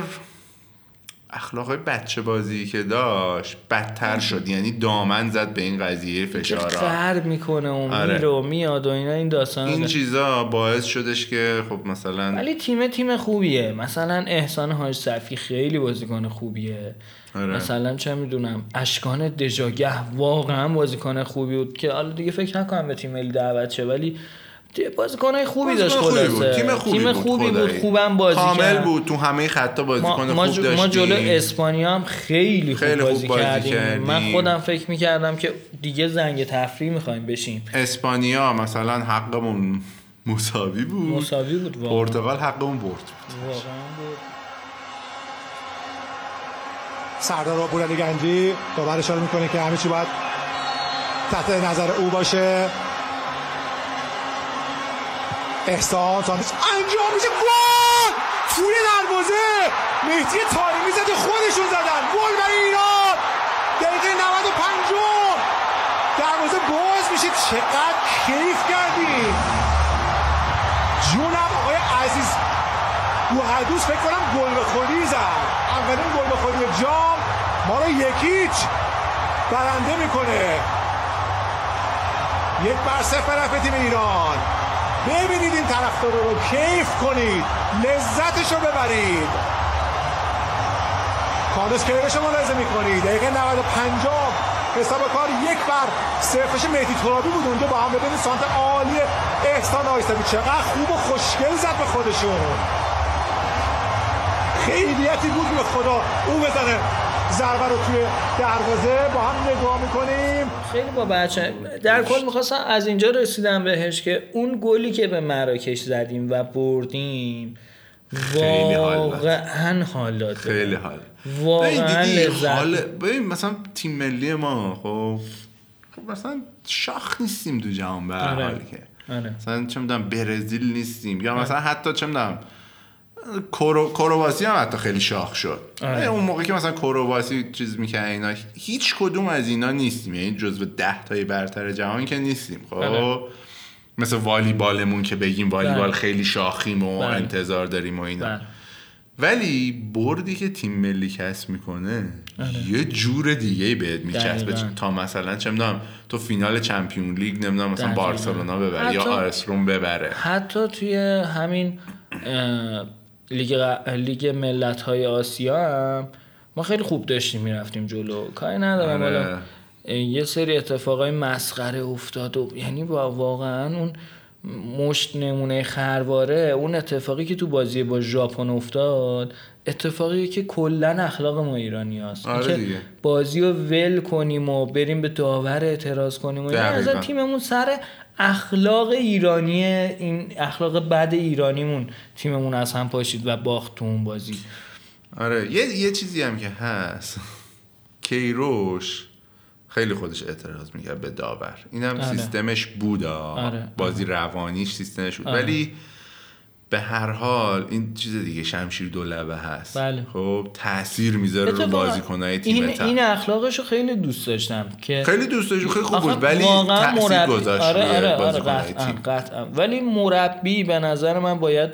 اخلاقای بچه بازی که داشت بدتر شد. یعنی دامن زد به این قضیه که فشارها قهر می‌کنه و آره. میره و میاد و اینا این داستان این چیزا باعث شدش که خب مثلا ولی تیم تیم خوبیه. مثلا احسان حاج صفی خیلی بازیکن خوبیه. آره. مثلا چه می‌دونم اشکان دژاگه واقعا بازیکن خوبی بود که حالا دیگه فکر نکنم به تیم ملی دعوت شه ولی بازیکن خوبی داشت خلاصه بود. تیم خوبی تیم بود, خوبی بود خدایی. خوبم بازی کامل کرد. بود تو همه خطا بازیکن خوب داشتیم ما جلو اسپانیا هم خیلی خوب خیلی خوب بازی, بازی کردیم. کردیم. من خودم فکر می‌کردم که دیگه زنگ تفریح می‌خوایم بشیم. اسپانیا مثلا حقمون مساوی بود. مساوی بود واقعا. پرتغال حقمون برد. واقعا بود سردار آبورعلی گنجی داور اشاره می‌کنه که همه چی باید تحت نظر او باشه. احسان سانتش انجام میشه. گل! توی دروازه! مهدی تاریمی زده. خودشون زدن. گل برای ایران. دقیقه پنجم. دروازه باز میشه. چقدر کیف کردیم جونم آقای عزیز. گوهردوس فکر کنم گل بخوری زد. اولین گل بخوری جام. ما رو یکیچ برنده می‌کنه. یک بر صفر رفت تیم ایران. ببینید این طرفدار رو کیف کنید. لذتش رو ببرید. کارلوس کیرش ملاحظه می‌کنید. دقیقه 95 حساب کار یک بر صرفش مهدی ترابی بود اونجا. با هم ببینید سانت عالی احسان آیستادی چقدر خوب و خوشگل زد به خودشون. خیلیتی بود به خدا. او بزنه. ضربه رو توی دروازه با هم نگاه می‌کنیم خیلی با بچه در کل می‌خواستم از اینجا رسیدم بهش که اون گلی که به مراکش زدیم و بردیم. واقعا حال داد خیلی حال واقعا لذت حال ببین مثلا تیم ملی ما خب خب مثلا شاخ نیستیم تو جهان به هر آره. حال که آره. مثلا چه می‌دونم برزیل نیستیم یا مثلا حتی چه می‌دونم کرو... کرواسی هم حتی خیلی شاخ شد آره. اون موقع که مثلا کرواسی چیز می‌کنه اینا هیچ کدوم از اینا نیستیم یعنی جزو ده تای برتر جهان که نیستیم خب بله. مثل والیبالمون که بگیم والیبال بله. خیلی شاخیم و بله. انتظار داریم و اینا بله. ولی بردی که تیم ملی کسب می‌کنه یه جور دیگه بهت میچسبه. تا مثلا چه می‌دونم تو فینال چمپیون لیگ نمی‌دونم مثلا دقیقاً. بارسلونا ببره یا حتی- آرسروم ببره حتی توی همین اه، لیگ لیگ ملت های آسیا هم ما خیلی خوب داشتیم می‌رفتیم جلو کاری ندارم آره. حالا یه سری اتفاقای مسخره افتاد و یعنی با واقعا اون مشت نمونه خرواره اون اتفاقی که تو بازی با ژاپن افتاد اتفاقی که کلا اخلاق ما ایرانی هست آره دیگه. بازی رو ول کنیم و بریم به داور اعتراض کنیم و. اصلا تیممون سر اخلاق ایرانی این اخلاق بد ایرانیمون تیممون از هم پاشید و باخت تو اون بازی آره یه, یه چیزی هم که هست کیروش خیلی خودش اعتراض می‌کرد به داور اینم آره. سیستمش بود. آره. بازی روانیش سیستمش بود آره. ولی به هر حال این چیز دیگه شمشیر دو لبه هست. بله. خب تاثیر می‌ذاره رو اتفاقا بازیکنهای این, این اخلاقش رو خیلی دوست داشتم که خیلی دوست داشت خیلی خوب بود ولی تاثیر مربی- گذاشت آره آره آره بازیکنهای قطعا تیم. قطعا. ولی مربی به نظر من باید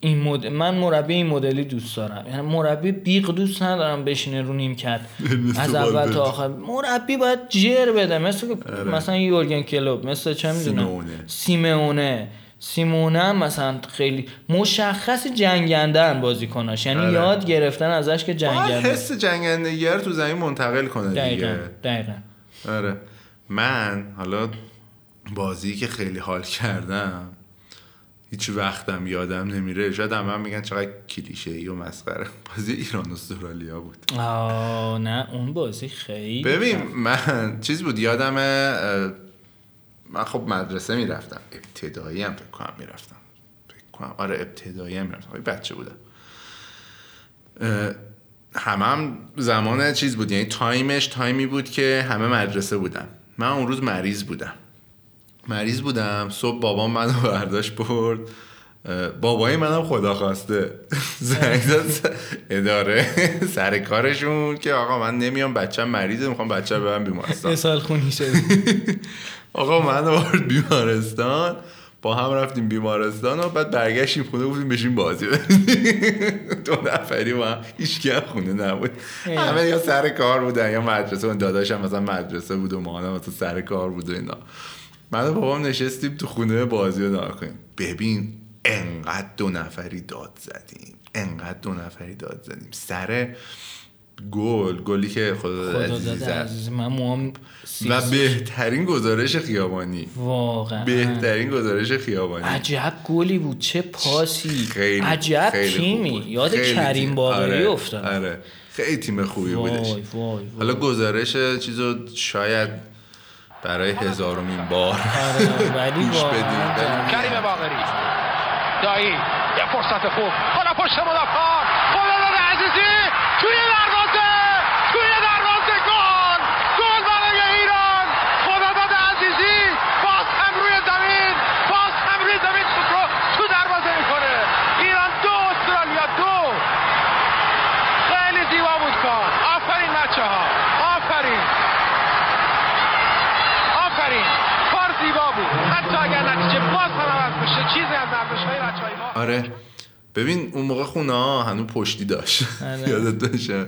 این مد... من مربی این مدلی دوست دارم. یعنی مربی بیق دوست ندارم بشینه رو نیمکت. *laughs* از بال اول بده. تا آخر. مربی باید جر بده. مثل مثلا یورگن کلوب مثل چه می‌دونم. سیمونه. سیمونه هم مثلا خیلی مشخص جنگندن بازیکناش. یعنی آره. یاد گرفتن ازش که جنگنده حس جنگندگی رو تو زمین منتقل کنه دقیقا دیگه. دقیقا آره. من حالا بازی که خیلی حال کردم هیچ وقتم یادم نمیره. شاید هم من میگن چقدر کلیشه ای و مسخره. بازی ایران و استرالیا بود. آه نه اون بازی خیلی ببین من چیز بود یادم من خب مدرسه می‌رفتم. ابتدایی هم فکر کنم می‌رفتم. فکر کنم آره ابتدایی هم می‌رفتم. خیلی بچه بودم. همه هم زمان چیز بود. یعنی time ش time ی بود که همه مدرسه بودن. من اون روز مریض بودم. مریض بودم. صبح بابام منو برداشت برد. بابای منم خدا خواسته *laughs* زنگ زد اداره *laughs* سر کارشون که آقا من نمیام بچم مریضه می‌خوام بچه ببرم بیمارستان. یه سال خونی شد *laughs* آقا من برد بیمارستان. با هم رفتیم بیمارستان و بعد برگشتیم خونه گفتیم بشین بازی. *laughs* دو نفری هم هیچ هم خونه نبود. همه یا سر کار بودن یا مدرسه اون داداشم مثلا مدرسه بود و ما هم مثلا سر کار بود و اینا. من و بابام نشستیم تو خونه بازی رو نگاه کنیم. ببین انقدر دو نفری داد زدیم. انقدر دو نفری داد زدیم. سر گل گلی که خدا خدا زد عزیز من موام و بهترین گزارش خیابانی. واقعا. بهترین گزارش خیابانی. عجب گلی بود چه پاسی. خیلی عجب خیلی تیمی. یاد کریم تیم. باقری آره، افتاد. آره. خیلی تیم خوبی وای بودش. وای وای. حالا گزارش چیزو شاید برای هزارمین بار آره ولی *laughs* گوش واقعا بدیم کریم باقری. دایی یه فرصت خوب. حالا پشت مدافع. خدا داده عزیزی. توی دروازه توی دروازه گل گل برای ایران خدا داده عزیزی باز هم روی زمین باز هم روی زمین توپ رو تو دروازه می‌کنه ایران دو استرالیا دو خیلی زیبا بود کار آفرین بچه ها آفرین آره. ببین اون موقع خونه ها هنوز پشتی داشت. آره. *laughs* یادت باشه.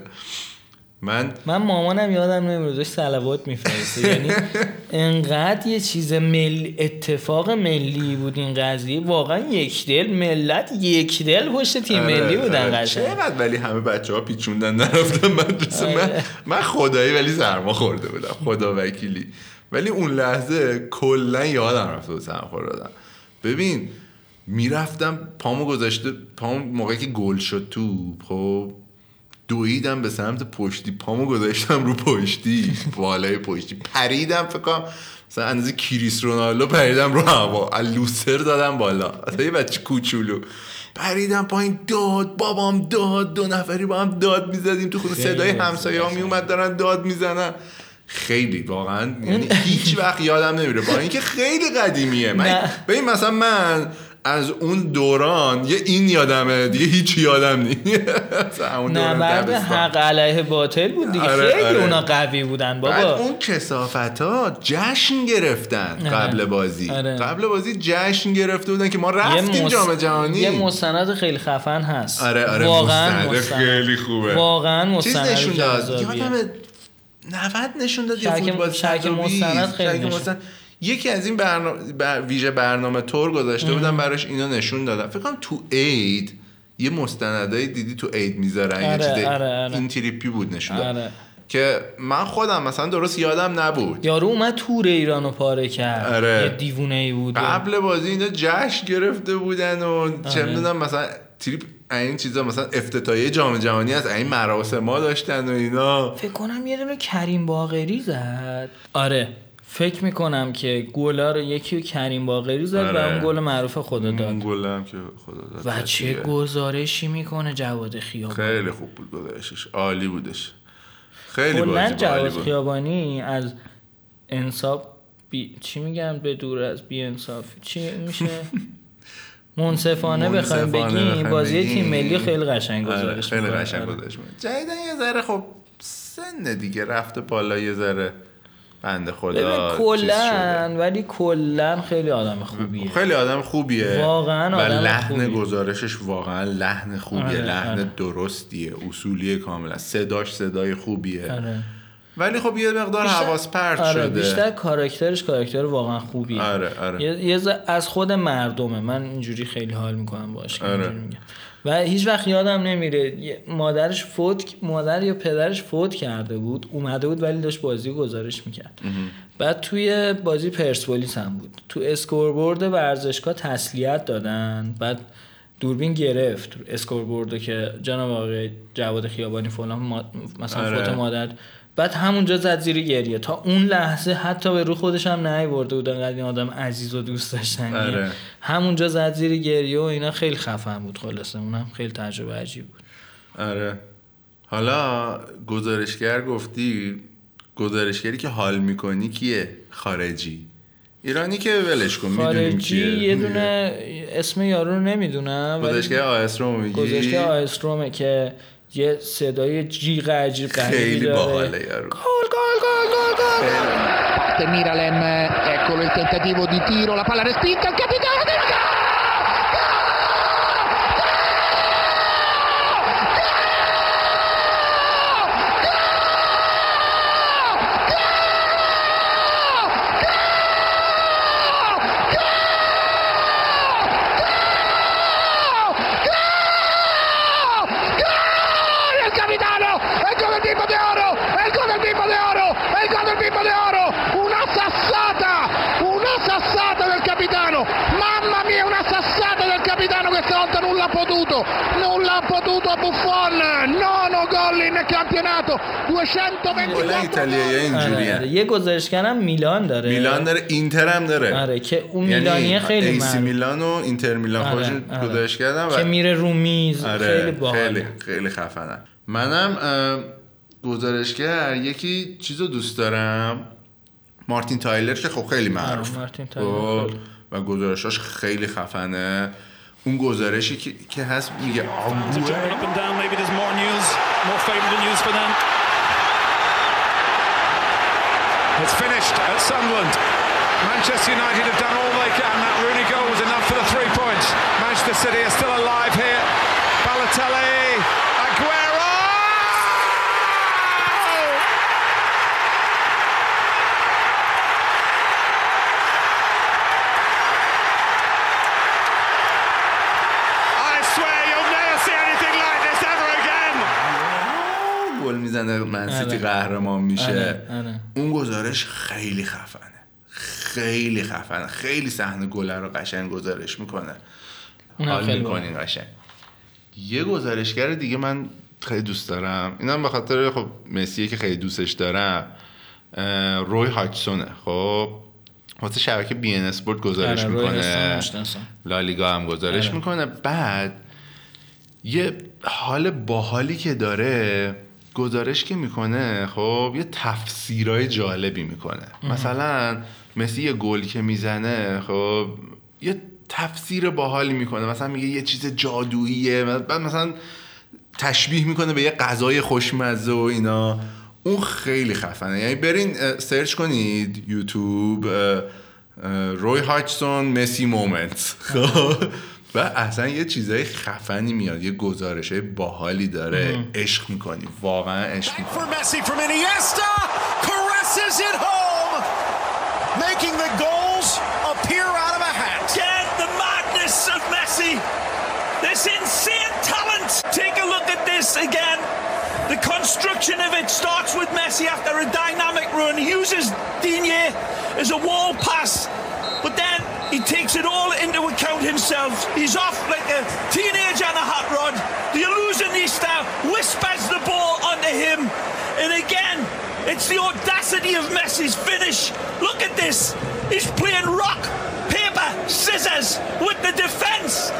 من من مامانم یادم نمیاد داشت سلوات میفرسته یعنی انقدر یه چیز مل اتفاق ملی بود این قضیه. واقعا یک دل ملت یک دل پشت تیم آره، ملی بودن آره. قشنگ چقدر ولی همه بچه ها پیچوندن نرفتن مدرسه. من. من خدایی ولی سرما خورده بودم. خدا وکیلی. ولی اون لحظه کلا یادم رفته بود سرما خوردم. ببین می‌رفتم پامو گذاشته پامو موقعی که گل شد تو خب دویدم به سمت پشتی پامو گذاشتم رو پشتی بالای پشتی پریدم فکر کنم مثلا اندازه کریس رونالدو پریدم رو هوا لوسر دادم بالا یه بچه کوچولو. پریدم پایین داد بابام داد دو نفری با هم داد می‌زدیم تو خونه صدای همسایه ها میومد دارن داد می‌زنن. خیلی واقعا یعنی هیچ وقت یادم نمیره. با اینکه خیلی قدیمیه. من. ببین مثلا من از اون دوران یه این یادمه دیگه هیچ یادم نیست *laughs* نبرد. حق علیه باطل بود دیگه آره، خیلی آره. اونا قوی بودن بعد بابا اون کسافت ها جشن گرفتن آره. قبل بازی آره. قبل بازی جشن گرفته بودن که ما رفتیم مس- جام جهانی یه مستند خیلی خفن هست آره آره واقعا مستند خیلی خوبه واقعا چیز مستند نشون داد. یادم 90 نشون داد یه فوتبال شرک. مستند خیلی. مستند. یکی از این برنامه بر... ویژه برنامه تور گذاشته بودن براش اینا نشون دادن فکر کنم تو اید یه مستندای دیدی تو اید می‌ذارن یه آره، چیز آره، آره. این تریپی بود نشون آره. که من خودم مثلا درست یادم نبود. یارو اومد تور ایرانو پاره کرد. آره. یه دیوونه ای بود. قبل بازی اینا جشن گرفته بودن و چه آره. می‌دونم مثلا تریپ این چیزا مثلا افتتاحیه جام جهانی از این مراسم ها داشتن و اینا. فکر کنم یه دونه کریم باقری زد. آره. فکر می‌کنم که گلا رو یکی رو کریم باقری زد آره. و اون گل معروف خدا داد اون گل هم که خدا داد و چه. گزارشی می‌کنه جواد خیابانی خیلی خوب بود گزارشش عالی بودش خیلی بازی جواد خیابانی از انصاف بی... چی میگن به دور از بی انصاف چی میشه *laughs* منصفانه بخوایم بگیم بازی. تیم ملی خیلی قشنگ آره، گزارش خیلی. قشنگ آره. گزارش. جدیدن یه ذره خب سن دیگه رفته بالا یه ذره بنده خدا. کلا ولی کلا خیلی آدم خوبیه خیلی آدم خوبیه واقعاً و آدم لحن خوبیه. گزارشش واقعا لحن خوبیه آره، لحن آره. درستیه اصولیه کاملا صداش صدای خوبیه آره. ولی خب یه مقدار بیشتر- حواس پرت آره شده بیشتر کاراکترش کاراکتر واقعا خوبیه آره، آره. یه, از خود مردمه من اینجوری خیلی حال می‌کنم باش آره. میگم. و هیچ وقت یادم نمیره مادرش فوت مادر یا پدرش فوت کرده بود اومده بود ولی داشت بازی رو گزارش می‌کرد. بعد توی بازی پرسپولیس هم بود. تو scoreboard ورزشگاه تسلیت دادن بعد دوربین گرفت. scoreboard و که جناب آقای جواد خیابانی فلان ما- مثلا آره. فوت مادر بعد همونجا زد زیر گریه. تا اون لحظه حتی به رو خودش هم نیورده بود انقدر این آدم عزیز و دوست داشتنی آره. همونجا زد زیر گریه و اینا خیلی خفن بود خلاصه. اونم خیلی تجربه عجیب بود. آره. حالا گزارشگر گفتی گزارشگری که حال می‌کنی کیه؟ خارجی. ایرانی که ولش کن می‌دونیم خارجی کیه. یه دونه اسم یارو رو نمی‌دونم گزارشگر آیس رو میگی؟ گذاشته آیسترومه که یه صدای جیغ عجیب غریبی خیلی داره. باحاله یارو گل گل گل گل گل Parte Miralem, eccolo il tentativo di tiro, la palla respinta, il capitano 200 224 بله، ایتالیا اینجوریه آره، آره. یه گزارشگرم میلان داره. میلان داره اینتر هم داره. آره که اون میلانیه یعنی خیلی من سی میلان و اینتر میلان. آره، خودشون گزارش کردن که میره رو میز خیلی خیلی خیلی خفنه. منم گزارشگر یکی چیزو دوست دارم. مارتین تایلر که خب خیلی معروف. مارتین تایلر خب، و گزارشاش خیلی خفنه. اون گزارشی که, که هست میگه آنگوه Up and down, maybe there's more news, more favourable news for them. It's finished at Sunderland. Manchester United have done all they can. That قهرمان میشه. آره، آره. اون گزارش خیلی خفنه. خیلی خفنه. خیلی صحنه گل رو قشنگ گزارش می‌کنه. حال می‌کنین قشنگ. یه گزارشگر دیگه من خیلی دوست دارم. اینم به خاطر خب مسیه که خیلی دوستش دارم روی هاچسونه خب واسه شبکه بی ان اسپورت گزارش آره، می‌کنه. لالیگا هم گزارش آره. می‌کنه. بعد یه حال باحالی که داره گزارش که می‌کنه خب یه تفسیرهای جالبی می‌کنه. مثلا مسی یه گل که می‌زنه خب یه تفسیر باحالی می‌کنه. مثلا میگه یه چیز جادوییه. بعد مثلا تشبیه می‌کنه به یه غذای خوشمزه و اینا. اون خیلی خفنه. یعنی برین سرچ کنید یوتیوب روی هاچسون مسی مومنت *laughs* خب؟ و اصلا یه چیزای خفنی میاد یه گزارش باحالی داره عشق می‌کنی واقعا عشق می‌کنی For Messi from Iniesta, caresses it home, making the goals appear out of a hat. Again, the madness of Messi. This insane talent. Take a look at this again. The construction of it starts with Messi after a dynamic run. He uses Digne as a wall pass, but then he takes it all into account himself. He's off like a teenager on a hot rod. The illusionista whispers the ball onto him, and again, it's the audacity of Messi's finish. Look at this. He's playing rock, paper, scissors with the defense.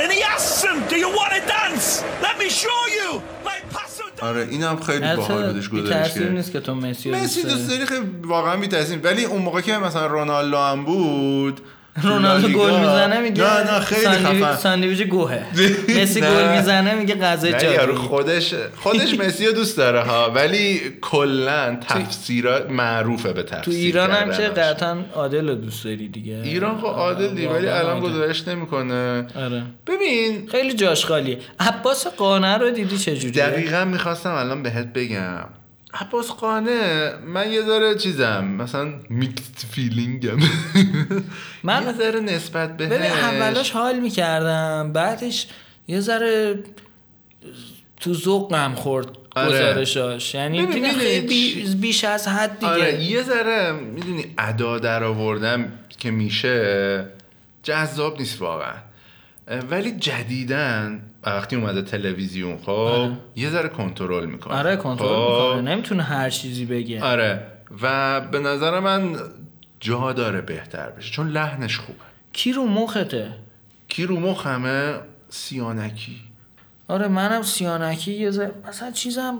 And he asks him, Do you want to dance? Let me show you. Like Paso آره اینم خیلی باحال بودش بی گزارش تاثیر کرد نیست که تو مسی رو مسی دوست دوست داری. داری خیلی واقعا بی ولی اون موقع که مثلا رونالدو هم بود تو *laughs* رونالدو گل می‌زنه میگه نه نه خیلی خفن. ساندویچ گوهه. *laughs* مسی. گل می‌زنه میگه غذای نه یارو جادویی خودش خودش مسی رو دوست داره ها. ولی کلا تفسیرات معروفه به تفسیر تو ایران هم که کردنش. قطعا عادل رو دوست داری دیگه؟ ایران خب عادل دی ولی الان. گزارش نمی‌کنه. آره. ببین خیلی جاش خالیه. عباس قانع رو دیدی چجوریه دقیقا می‌خواستم الان بهت بگم. عباس قانع من یه ذره چیزم مثلا mixed feeling م *laughs* من- یه ذره نسبت بهش. ببین اولاش حال می‌کردم بعدش یه ذره تو ذوقم خورد آره. گزارشاش. یعنی خیلی بی- بیش از حد دیگه. آره یه ذره می‌دونی ادا در آوردم که میشه. جذاب نیست واقعا. ولی جدیدن وقتی اومده تلویزیون خب یه ذره کنترل می‌کنه. آره کنترل خب؟ می‌کنه. نمی‌تونه هر چیزی بگه. آره. و به نظر من جا داره بهتر بشه چون لحنش خوبه. کی رو مخته؟ کی رو مخمه سیانکی. آره منم سیانکی. یه ذره مثلا چیزم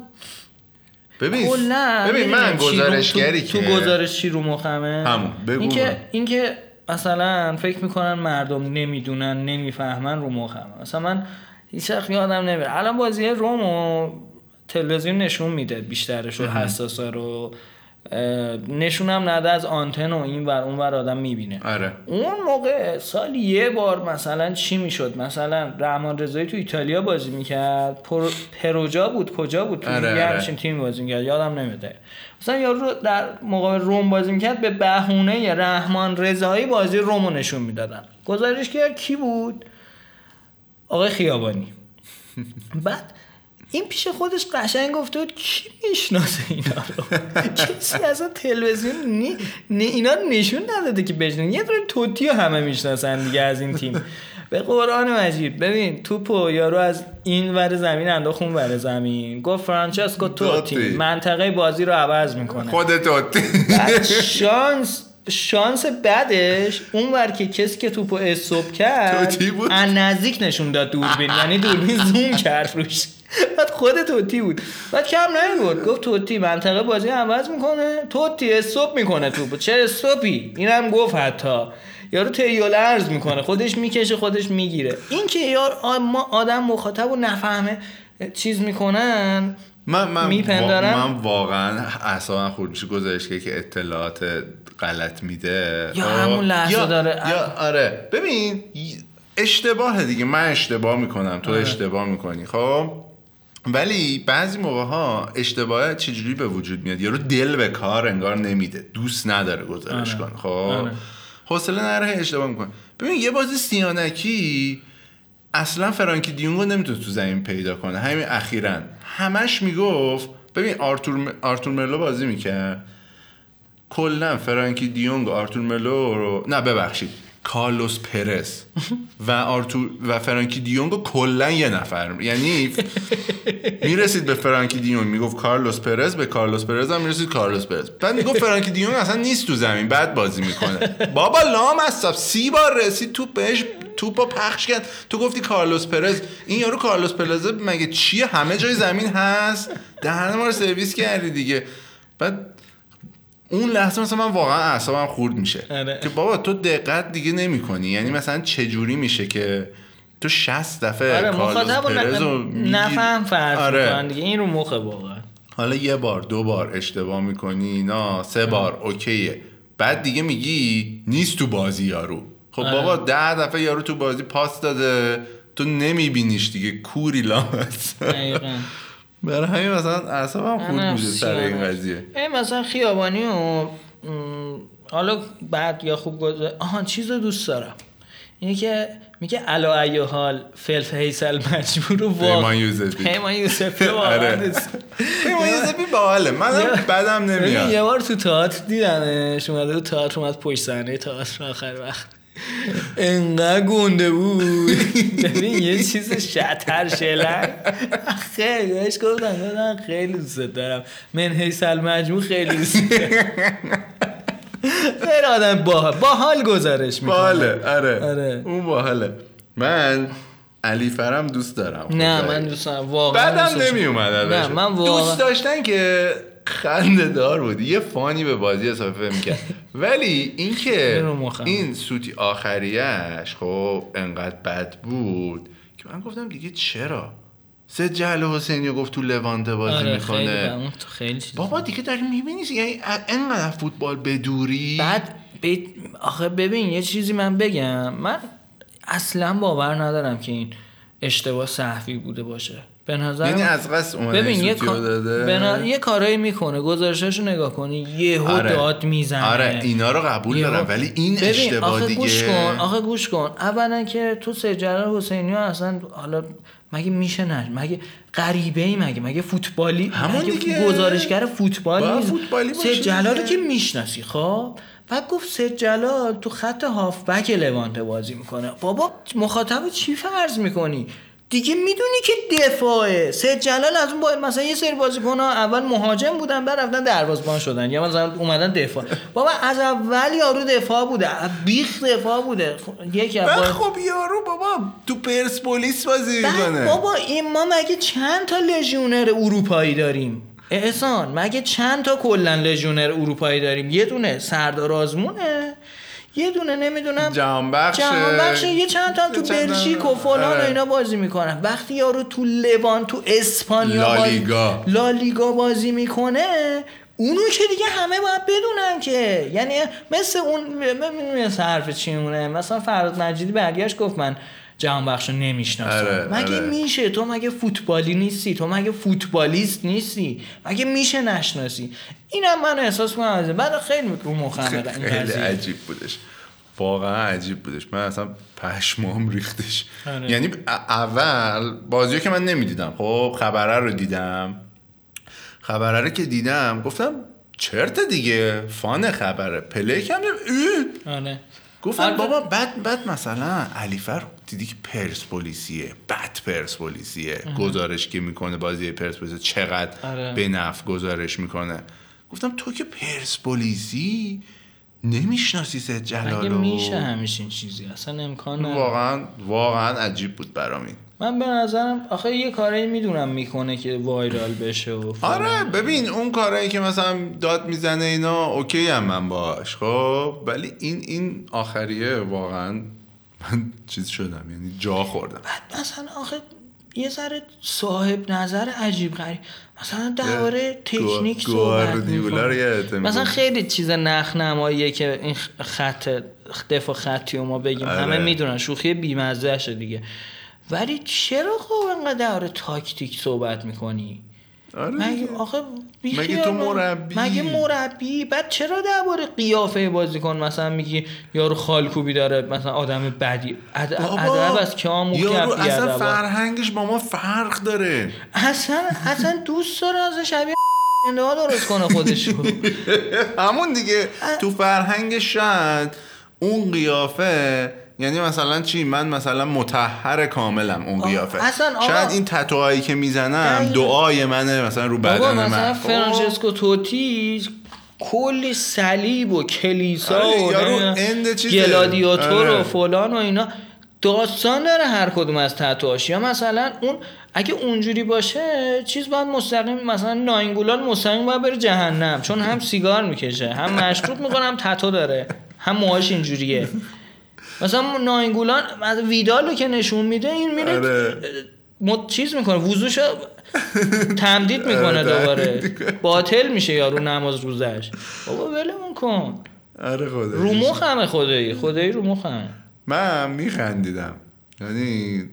ببین کلا ببین من گزارشگری تو, که تو گزارش چی رو مخمه؟ همون، بگو. اینکه اینکه مثلا فکر می‌کنن مردم نمی‌دونن نمی‌فهمن رو مخمه. مثلا من هیچ وقت یادم نمیره الان بازی رومو تلویزیون نشون میده بیشترش رو حساسا رو. نشونم نده از آنتن و این ور اون ور آدم می‌بینه. آره. اون موقع سال یه بار مثلا چی می‌شد؟ مثلا رحمان رضایی تو ایتالیا بازی می‌کرد. پر... پروجا بود کجا بود تو آره، لیگ آره. همچین تیم بازی می‌کرد؟ یادم نمیده مثلا یارو رو در مقابل روم بازی می‌کرد به بهونه رحمان رضایی بازی رومو نشون می‌دادن. گزارشگر کی بود؟ آقای خیابانی. *laughs* بعد این پیش خودش قشنگ گفته بود کی می‌شناسه اینا رو؟ *laughs* کسی اصلا تلویزیون نی... نه اینا رو نشون نداده که بشنن یه دونه توتی همه می‌شناسن دیگه از این تیم. *laughs* به قرآن مجید ببین توپو یارو از این ور زمین انداخت اون ور زمین. گفت فرانچسکو توتی توتی. منطقه بازی رو عوض می‌کنه. خودت بعد شانس شانس بعدش اون ور که کسی که توپو استوب کرد بود؟ از نزدیک نشون داد دوربین. یعنی دوربین زوم کرد روش. بعد خود توتی بود. بعد کم نمی‌برد. گفت توتی منطقه بازی عوض می‌کنه. توتی استوب می‌کنه توپو. چه استوپی؟ اینم گفت حتی. یارو تیول ارز می‌کنه. خودش می‌کشه خودش می‌گیره. این که یار ما آدم مخاطب و نفهمه چیز می‌کنن من من میپندارم. وا- من واقعا اعصابم خورد میشه گزارشگری که اطلاعات غلط میده یا خب؟ همون لحظه یا- داره- یا آره ببین اشتباه دیگه من اشتباه می‌کنم تو آره. اشتباه می‌کنی خب ولی بعضی موقع ها اشتباه چجوری به وجود میاد یارو دل به کار انگار نمیده دوست نداره گزارش آره. کنه خب آره. حوصله نره اشتباه می‌کنه ببین یه بازی سیانکی اصلا فرانکی دیونگو نمی‌تونه تو زمین پیدا کنه. همین اخیرا. همش می‌گفت ببین آرتور آرتور مرلو بازی می‌کرد. کلا فرانکی دیونگ آرتور مرلو رو نه ببخشید. کارلوس پرس *laughs* و آرتور و فرانکی دیونگ کلا یه نفر. یعنی می‌رسید به فرانکی دیونگ می‌گفت کارلوس پرز به کارلوس پرز هم می‌رسید کارلوس پرز بعد می‌گفت فرانکی دیونگ اصلا نیست تو زمین بعد بازی می‌کنه. بابا لام هستم سی بار رسید توپ بهش توپ رو پخش کرد. تو گفتی کارلوس پرز. این یارو کارلوس پرز مگه چیه؟ همه جای زمین هست. دهن ما رو سرویس کردی دیگه. بعد اون لحظه مثلا من واقعا اعصابم خورد میشه. آره. که بابا تو دقت دیگه نمی کنی یعنی مثلا چه جوری میشه که تو 60 دفعه آره کارلوس مخاطب. نفهم فرض آره. دیگه. این رو مخه واقعا. حالا یه بار دو بار اشتباه می‌کنی نه سه بار اوکیه. بعد دیگه میگی نیست تو بازی یارو. خب آره. بابا ده دفعه یارو تو بازی پاس داده. تو نمیبینیش دیگه. کوری لامت برای همین مثلا اعصابم خورد منم میشه سر این. قضیه. این مثلا خیابانی و حالا بعد یا خوب گذاره آها چیز رو دوست دارم. اینه که میگه علا ای حال فلف هیسل مجبور رو واقع. پیمان یوزفی. پیمان رو *laughs* واقعا آره. پیمان یوسفی باحاله. منم یه- بدم نمیاد. یه بار تو تئاتر دیدمش اومده بود تئاتر اومد پشت صحنه تئاتر آخر وقت. انقدر گنده بود. ببین یه چیز شتر شلنگ خیلی بهش گفتم گفتم خیلی دوست دارم. من حیث مجموع خیلی دوست دارم. خیلی آدم باحال باحال گزارش می‌کنه. باحاله آره. آره. اون باحاله. من علی فرم دوست دارم. نه. من دوست دارم. واقعا بعدم نمی اومد نه. من واقعا دوست داشتن که خنده دار بود یه فانی به بازی اضافه می‌کرد ولی اینکه. این سوتی آخریش خب انقدر بد بود که من گفتم دیگه چرا؟ سه جهل حسینی گفت تو لوانته بازی آره می‌کنه. تو خیلی بابا دیگه داری می‌بینی یعنی انقدر فوتبال بدوری؟ بعد ب... آخه ببین یه چیزی من بگم. من اصلا باور ندارم که این اشتباه صحفی بوده باشه. به نظر یعنی از قصد اومده ببین یه, رو داده. به نا- یه کارایی می‌کنه گزارشاشو نگاه کنی یهو آره. داد می‌زنه. آره اینا رو قبول یهو- دارم ولی این ببین، اشتباه آخه دیگه. گوش کن آخه گوش کن. اولا که تو سید جلال حسینی ها اصلا حالا مگه میشه نه مگه غریبه ای مگه؟ مگه فوتبالی همون مگه دیگه. گزارشگر فوتبال نیست؟ فوتبالی سید جلال رو. که می‌شناسی خب؟ بعد گفت سید جلال تو خط هافبک لوانته بازی می‌کنه. بابا مخاطب چی فرض می‌کنی؟ دیگه می‌دونی که دفاعه. سید جلال از اون باید مثلا یه سری بازیکن ها اول مهاجم بودن بعد رفتن دروازه‌بان شدن. یا مثلا اومدن دفاع. بابا از اول یارو دفاع بوده. بیخ دفاع بوده. خب، یکی از خب یارو بابا تو پرسپولیس بازی می‌کنه. بابا این ما مگه چند تا لژیونر اروپایی داریم؟ احسان مگه چند تا کلا لژیونر اروپایی داریم؟ یه دونه سردار آزمونه. یه دونه نمی‌دونم جهان بخشه. جهان بخشه یه چند تا هم تو بلژیک و فلان و آره. اینا بازی می‌کنن وقتی یارو تو لوان تو اسپانیا لالیگا. لالیگا بازی می‌کنه اونو که دیگه همه باید بدونن که یعنی مثل اون مثل حرف چی مونه مثلا فراد مجیدی برگشت گفت من جهان بخش رو نمی‌شناسم. آره، مگه آره. میشه؟ تو مگه فوتبالی نیستی؟ تو مگه فوتبالیست نیستی؟ مگه میشه نشناسی؟ اینم من احساس کنم از. بعد خیلی رو مخم این خیلی. عجیب بودش. واقعا عجیب بودش. من اصلا پشمام ریختش. آره. یعنی اول بازی که من نمی‌دیدم. خب خبره رو دیدم. خبره رو که دیدم گفتم چرت دیگه. فان خبره. پلی کم. آره. گفتم البته- بابا بعد بعد مثلا علیفر دیدی که پرسپولیسیه بد پرسپولیسیه گزارش که می‌کنه بازی پرسپولیس چقدر آره. به نفع گزارش می‌کنه. گفتم تو که پرسپولیسی نمی‌شناسی سید مگه جلالو میشه همیشه این چیزی؟ اصلا امکان واقعا واقعا عجیب بود برام این. من به نظرم آخه یه کاری می‌دونم می‌کنه که وایرال بشه و. آره ببین اون کارهایی که مثلا داد می‌زنه اینا اوکی هم من باش خب ولی این این آخریه واقعا من چیز شدم یعنی جا خوردم بعد مثلا آخه یه ذره صاحب نظر عجیب غریب مثلا درباره تکنیک صحبت مثلا. خیلی چیز نخنماییه که این خط دفاع خطی و ما بگیم آره. همه می‌دونن شوخی بیمزه دیگه ولی چرا خب انقدر تاکتیک صحبت می‌کنی آره مگه. آخه مگه تو. مربی؟ مگه مربی بعد چرا درباره قیافه بازیکن مثلا میگی یارو خالکوبی داره مثلا آدم بدی اد- ادب از که یارو اصلا. فرهنگش با ما فرق داره اصلا اصلا دوست داره از شبیه ها درست کنه خودشو *laughs* همون دیگه تو فرهنگ شاید اون قیافه یعنی مثلا چی من مثلا متحر کاملم اون قیافه اصلا آقا- شاید این تتوهایی که می‌زنم. دعای منه مثلا رو بابا بدن مثلا من خب. فرانچسکو توتی کلی صلیب و کلیسا آره، و. گلادیاتور آره. و فلان و اینا داستان داره هر کدوم از تتوهاش یا مثلا اون اگه اونجوری باشه چیز باید مستقیم مثلا ناینگولان مستقیم باید بره جهنم چون هم سیگار می‌کشه هم مشروب می‌کنه هم تتو داره هم موهاش اینجوریه مثلا ناینگولان از ویدالو که نشون میده این میره آره. مد چیز می‌کنه وضوشو تمدید می‌کنه آره، دوباره. باطل میشه یارو نماز روزش بابا ولمون کن. آره خدا رو مخمه خدایی. خدایی رو مخمه من میخندیدم. یعنی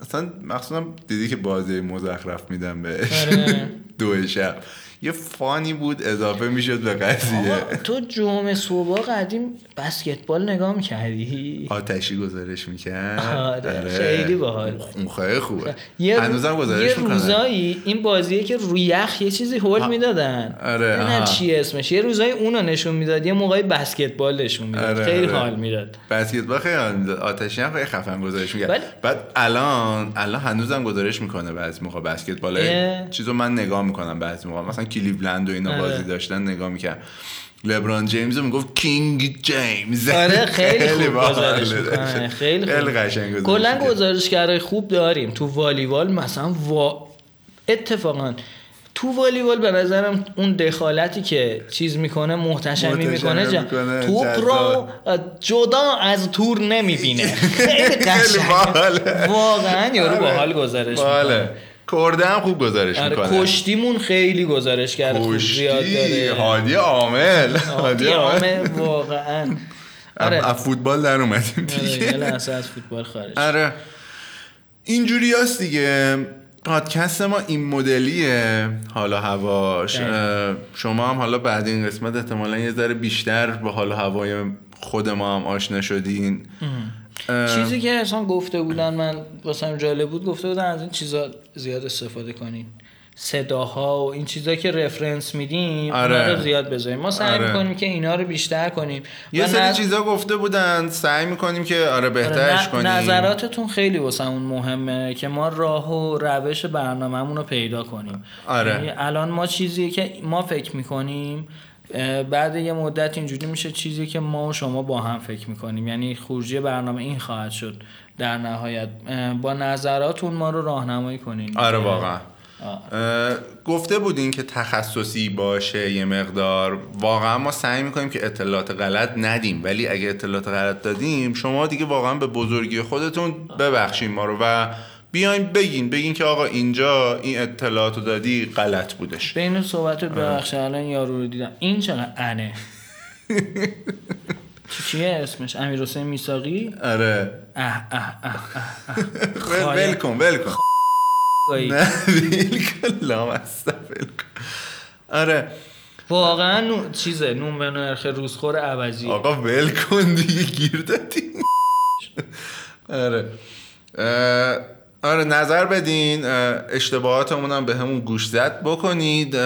اصلا مخصوصا دیدی که بازی مزخرف میدم بهش. آره. *laughs* دو شب. یه فانی بود اضافه می‌شد به قضیه. تو جمعه صبح قدیم بسکتبال نگاه می‌کردی؟ آتشی گزارش می‌کرد. آره، خیلی باحال. اون خیلی خوبه. یه, هنوزم. گزارش یه می‌کنه روزایی این بازیه که روی یخ یه چیزی هول می‌دادن. آره، آها. چی اسمش. یه روزایی اونو نشون می‌داد یه موقعی بسکتبال نشون می‌داد. آره، خیلی آره. حال می‌داد. بسکتبال خیلی حال می‌داد. آتشی هم خیلی خفن گزارش می‌کرد. بعد الان الان هنوزم گزارش می‌کنه بعضی موقع بسکتبال. چیزو من نگاه می‌کنم بعضی موقع. مثلا کلیولند و اینا آره. بازی داشتن نگاه می‌کرد لبران جیمز می‌گفت کینگ جیمز آره *laughs* خیلی خوب. گزارش خیلی خیلی قشنگ کلا. گزارشگرای خوب داریم تو والیبال مثلا وا... اتفاقا تو والیبال به نظرم اون دخالتی که چیز می‌کنه محتشمی می‌کنه جا... توپ رو جدا از تور نمی‌بینه *laughs* خیلی باحاله. واقعا یارو آره. باحال گزارش. می‌کنه کرده هم خوب گزارش آره می‌کنه. کشتیمون خیلی گزارشگر خوب زیاد کشتی داره. هادی عامل. هادی عامل. واقعا. آره. از فوتبال در اومدیم آره، دیگه. از فوتبال خارج. آره. اینجوری هست دیگه. پادکست ما این مدلیه. حالا هواش. شما هم حالا بعد این قسمت احتمالا یه ذره بیشتر با حال و هوای خود ما هم آشنا شدین. اه، چیزی که اصلا گفته بودن من واسم جالب بود گفته بودن از این چیزا زیاد استفاده کنین صداها و این چیزا که رفرنس میدیم آره. آره. رو زیاد بذاریم ما سعی آره. می‌کنیم که اینا رو بیشتر کنیم یه سری نظ- چیزا گفته بودن سعی می‌کنیم که آره آره، بهترش ن- کنیم نظراتتون خیلی واسمون مهمه که ما راه و روش برنامهمون رو پیدا کنیم آره. یعنی الان ما چیزی که ما فکر می‌کنیم بعد یه مدت اینجوری میشه چیزی که ما و شما با هم فکر می‌کنیم. یعنی خروجی برنامه این خواهد شد در نهایت. با نظراتون ما رو راهنمایی کنین. آره واقعا. گفته بودین که تخصصی باشه یه مقدار. واقعا ما سعی می‌کنیم که اطلاعات غلط ندیم. ولی اگه اطلاعات غلط دادیم شما دیگه واقعا به بزرگی خودتون ببخشین ما رو. و بیاین بگین بگین که آقا اینجا این اطلاعاتو دادی غلط بودش. بین صحبت آره. ببخشید الان یارو رو دیدم. این چقدر انه؟ *laughs* چی- چیه اسمش؟ امیر حسین میساقی آره. اه اه اه اه, اه. ول ول کن ول کن. خواهی. نه ول کن لامصب ول کن. آره. واقعا نو... چیزه نون به نرخ روزخور عوضی آقا ول کن دیگه گیر دادی. *laughs* آره. آره نظر بدین اه، اشتباهاتمون هم به همون گوش زد. بکنید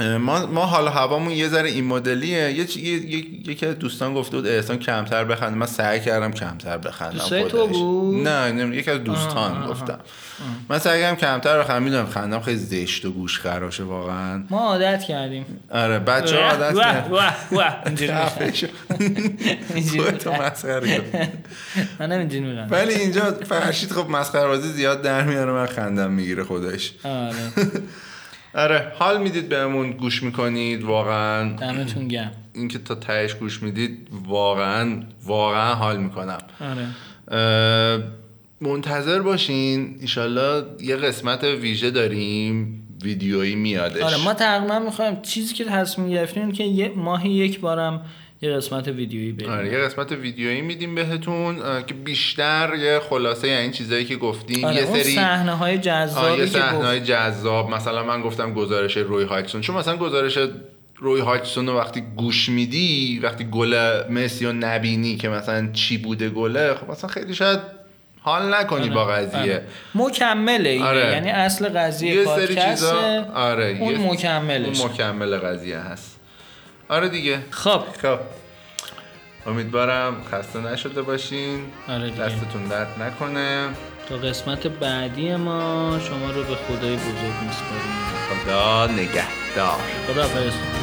ما ما حالا هوامون یه ذره این مدلیه. یه چی- یه- یه- یکی از دوستان گفته بود احسان کمتر بخنده من سعی کردم کمتر بخندم دوستای تو. بود؟ نه نه یکی از دوستان آه، آه، گفتم. من سعی کردم کمتر بخندم. می‌دونم خندم خیلی زشت و گوش خراشه واقعا. ما عادت کردیم. آره بچه ها عادت. اینجوری. *laughs* اینجوری کن *laughs* من نمی‌دونی میگم ولی اینجا فرشید خب مسخره بازی زیاد در میاره. من خندم می‌گیره خودش. آره. *laughs* آره حال می‌دید بهمون گوش می‌کنید؟ واقعا دمتون گرم. اینکه تا تهش گوش می‌دید واقعا واقعا حال می‌کنم. آره. منتظر باشین. ایشالله یه قسمت ویژه داریم. ویدیویی میادش. آره ما تقریبا می‌خوایم چیزی که تصمیم گرفتیم که یه ماهی یک بارم یه قسمت ویدیویی بدیم آره یه قسمت ویدیویی میدیم بهتون که بیشتر یه خلاصه یعنی چیزایی که گفتیم. آره یه سری صحنه های آه، یه گفت صحنه‌های جذاب. مثلا من گفتم گزارش روی هاچسون چون مثلا گزارش روی هاچسون رو وقتی گوش میدی وقتی گل مسی رو نبینی که مثلا چی بوده گله خب مثلا خیلی شاید حال نکنی با قضیه. آره. مکمله اینه. آره. یعنی اصل قضیه یه سری پادکسته چیزا آره اون یه- مکملش اون مکمل قضیه هست. آره دیگه. خب. خب. امیدوارم خسته نشده باشین. آره دیگه. دستتون درد نکنه. تا قسمت بعدی ما شما رو به خدای بزرگ میسپاریم. خدا نگهدار. خدا حافظ